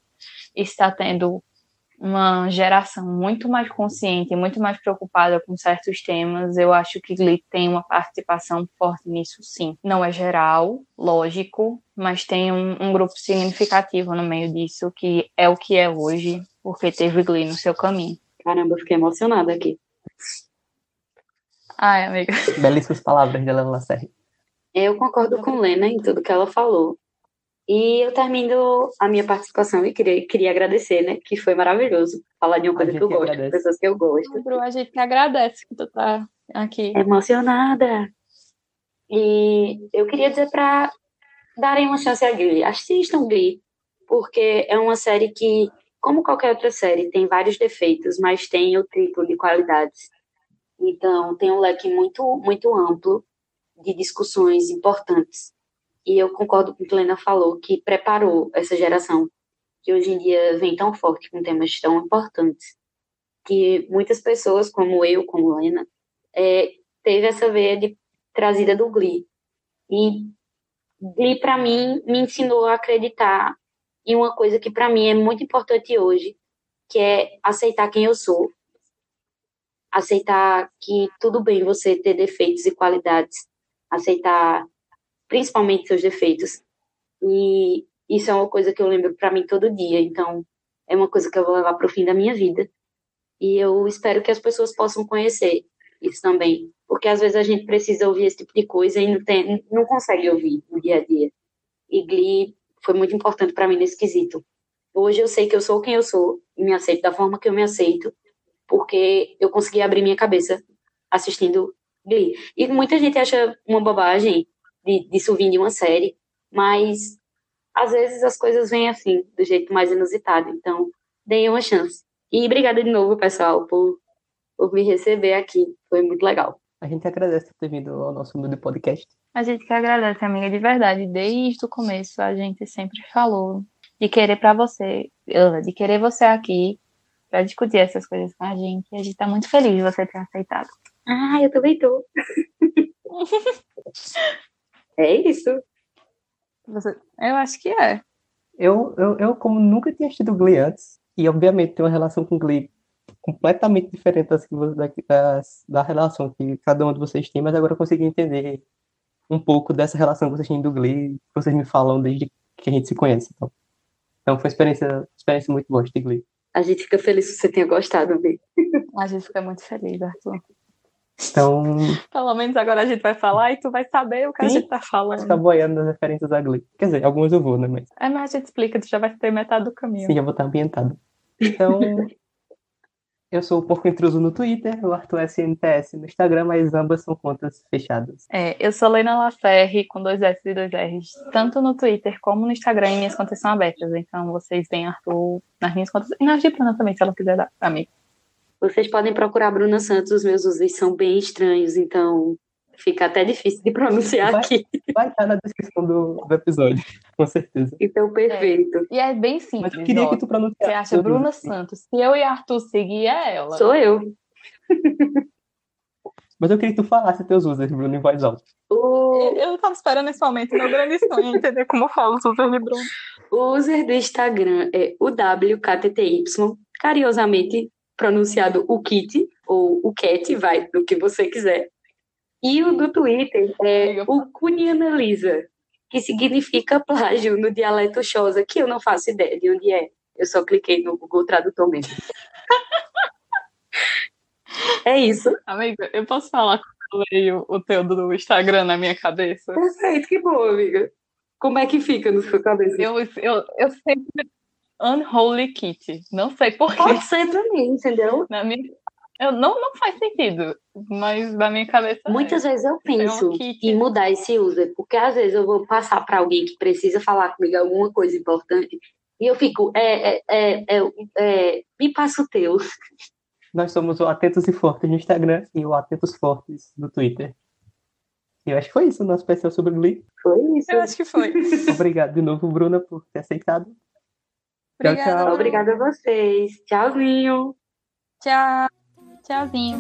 está tendo uma geração muito mais consciente, muito mais preocupada com certos temas, eu acho que Glee tem uma participação forte nisso, sim. Não é geral, lógico, mas tem um, um grupo significativo no meio disso, que é o que é hoje, porque teve Glee no seu caminho. Caramba, eu fiquei emocionada aqui. Ai, amiga. Belíssimas palavras de Helena Lacerre. Eu concordo com Lena em tudo que ela falou. E eu termino a minha participação e queria, queria agradecer, né? Que foi maravilhoso falar de uma coisa que eu gosto, agradece. de pessoas que eu gosto. Bru, a gente que agradece que tu tá aqui. Emocionada. E eu queria dizer para darem uma chance a Glee. Assistam Glee, porque é uma série que, como qualquer outra série, tem vários defeitos, mas tem o triplo de qualidades. Então, tem um leque muito, muito amplo de discussões importantes. E eu concordo com o que Helena falou, que preparou essa geração, que hoje em dia vem tão forte com temas tão importantes, que muitas pessoas, como eu, como Helena, é, teve essa veia de trazida do Glee. E Glee, para mim, me ensinou a acreditar em uma coisa que para mim é muito importante hoje, que é aceitar quem eu sou. Aceitar que tudo bem você ter defeitos e qualidades. Aceitar principalmente seus defeitos. E isso é uma coisa que eu lembro para mim todo dia. Então, é uma coisa que eu vou levar para o fim da minha vida. E eu espero que as pessoas possam conhecer isso também. Porque às vezes a gente precisa ouvir esse tipo de coisa e não, tem, não consegue ouvir no dia a dia. E Glee foi muito importante para mim nesse quesito. Hoje eu sei que eu sou quem eu sou me aceito da forma que eu me aceito, porque eu consegui abrir minha cabeça assistindo Glee. E muita gente acha uma bobagem de, disso vir de uma série, mas às vezes as coisas vêm assim, do jeito mais inusitado. Então, deem uma chance. E obrigada de novo, pessoal, por, por me receber aqui. Foi muito legal. A gente agradece por ter vindo ao nosso mundo podcast. A gente que agradece, amiga, de verdade. Desde o começo, a gente sempre falou de querer para você, de querer você aqui para discutir essas coisas com a gente. E a gente tá muito feliz de você ter aceitado. Ah, eu também tô. é isso. Você... Eu acho que é. Eu, eu, eu, como nunca tinha assistido Glee antes, e obviamente tenho uma relação com Glee completamente diferente assim, da, da, da relação que cada um de vocês tem, mas agora eu consegui entender um pouco dessa relação que vocês têm do Glee, que vocês me falam desde que a gente se conhece. Então, então foi uma experiência, experiência muito boa de Glee. A gente fica feliz se você tenha gostado, Glee. A gente fica muito feliz, Arthur. Então. Pelo menos agora a gente vai falar e tu vai saber o que Sim, a gente tá falando. Você tá boiando nas referências da Glee. Quer dizer, algumas eu vou, né? Mas... É, mas a gente explica, tu já vai ter metade do caminho. Sim, eu vou estar ambientado. Então, eu sou o Porco Intruso no Twitter, o Arthur SNTS no Instagram, mas ambas são contas fechadas. É, eu sou Lena Laferre, com dois S e dois R's, tanto no Twitter como no Instagram, e minhas contas são abertas. Então vocês veem Arthur nas minhas contas, e nas de Bruna também, se ela quiser dar pra mim. Vocês podem procurar Bruna Santos, os meus usos são bem estranhos, então fica até difícil de pronunciar vai, aqui. Vai estar na descrição do, do episódio, com certeza. Então, perfeito. É. E é bem simples. Mas eu queria ó, que tu pronunciasse. Você acha Bruna Santos. Se eu e Arthur seguir, é ela. Sou eu. Mas eu queria que tu falasse teus users, Bruno, em voz alta. O... Eu tava esperando esse momento, meu grande sonho, entender como fala os users de Bruno. O user do Instagram é o WKTTY, carinhosamente pronunciado o Kit, ou o Cat, vai, do que você quiser. E o do Twitter é o Cunianalisa, que significa plágio no dialeto Xhosa, que eu não faço ideia de onde é. Eu só cliquei no Google Tradutor mesmo. é isso. Amiga, eu posso falar que eu leio o teu do Instagram na minha cabeça? Perfeito, que bom, amiga. Como é que fica na sua cabeça? Eu, eu, eu sempre. Unholy Kitty. Não sei porquê. Pode ser pra mim, entendeu? Na minha, eu, não, não faz sentido, mas na minha cabeça. Muitas é. vezes eu penso um kit. em mudar esse user, porque às vezes eu vou passar para alguém que precisa falar comigo alguma coisa importante e eu fico, é, é, é, é, é me passa o teu. Nós somos o Atentos e Fortes no Instagram e o Atentos Fortes no Twitter. E eu acho que foi isso o nosso especial sobre Glee. Foi isso. Eu acho que foi. Obrigado de novo, Bruna, por ter aceitado. Obrigada. Tchau, tchau. Obrigada a vocês. Tchauzinho. Tchau. Tchauzinho.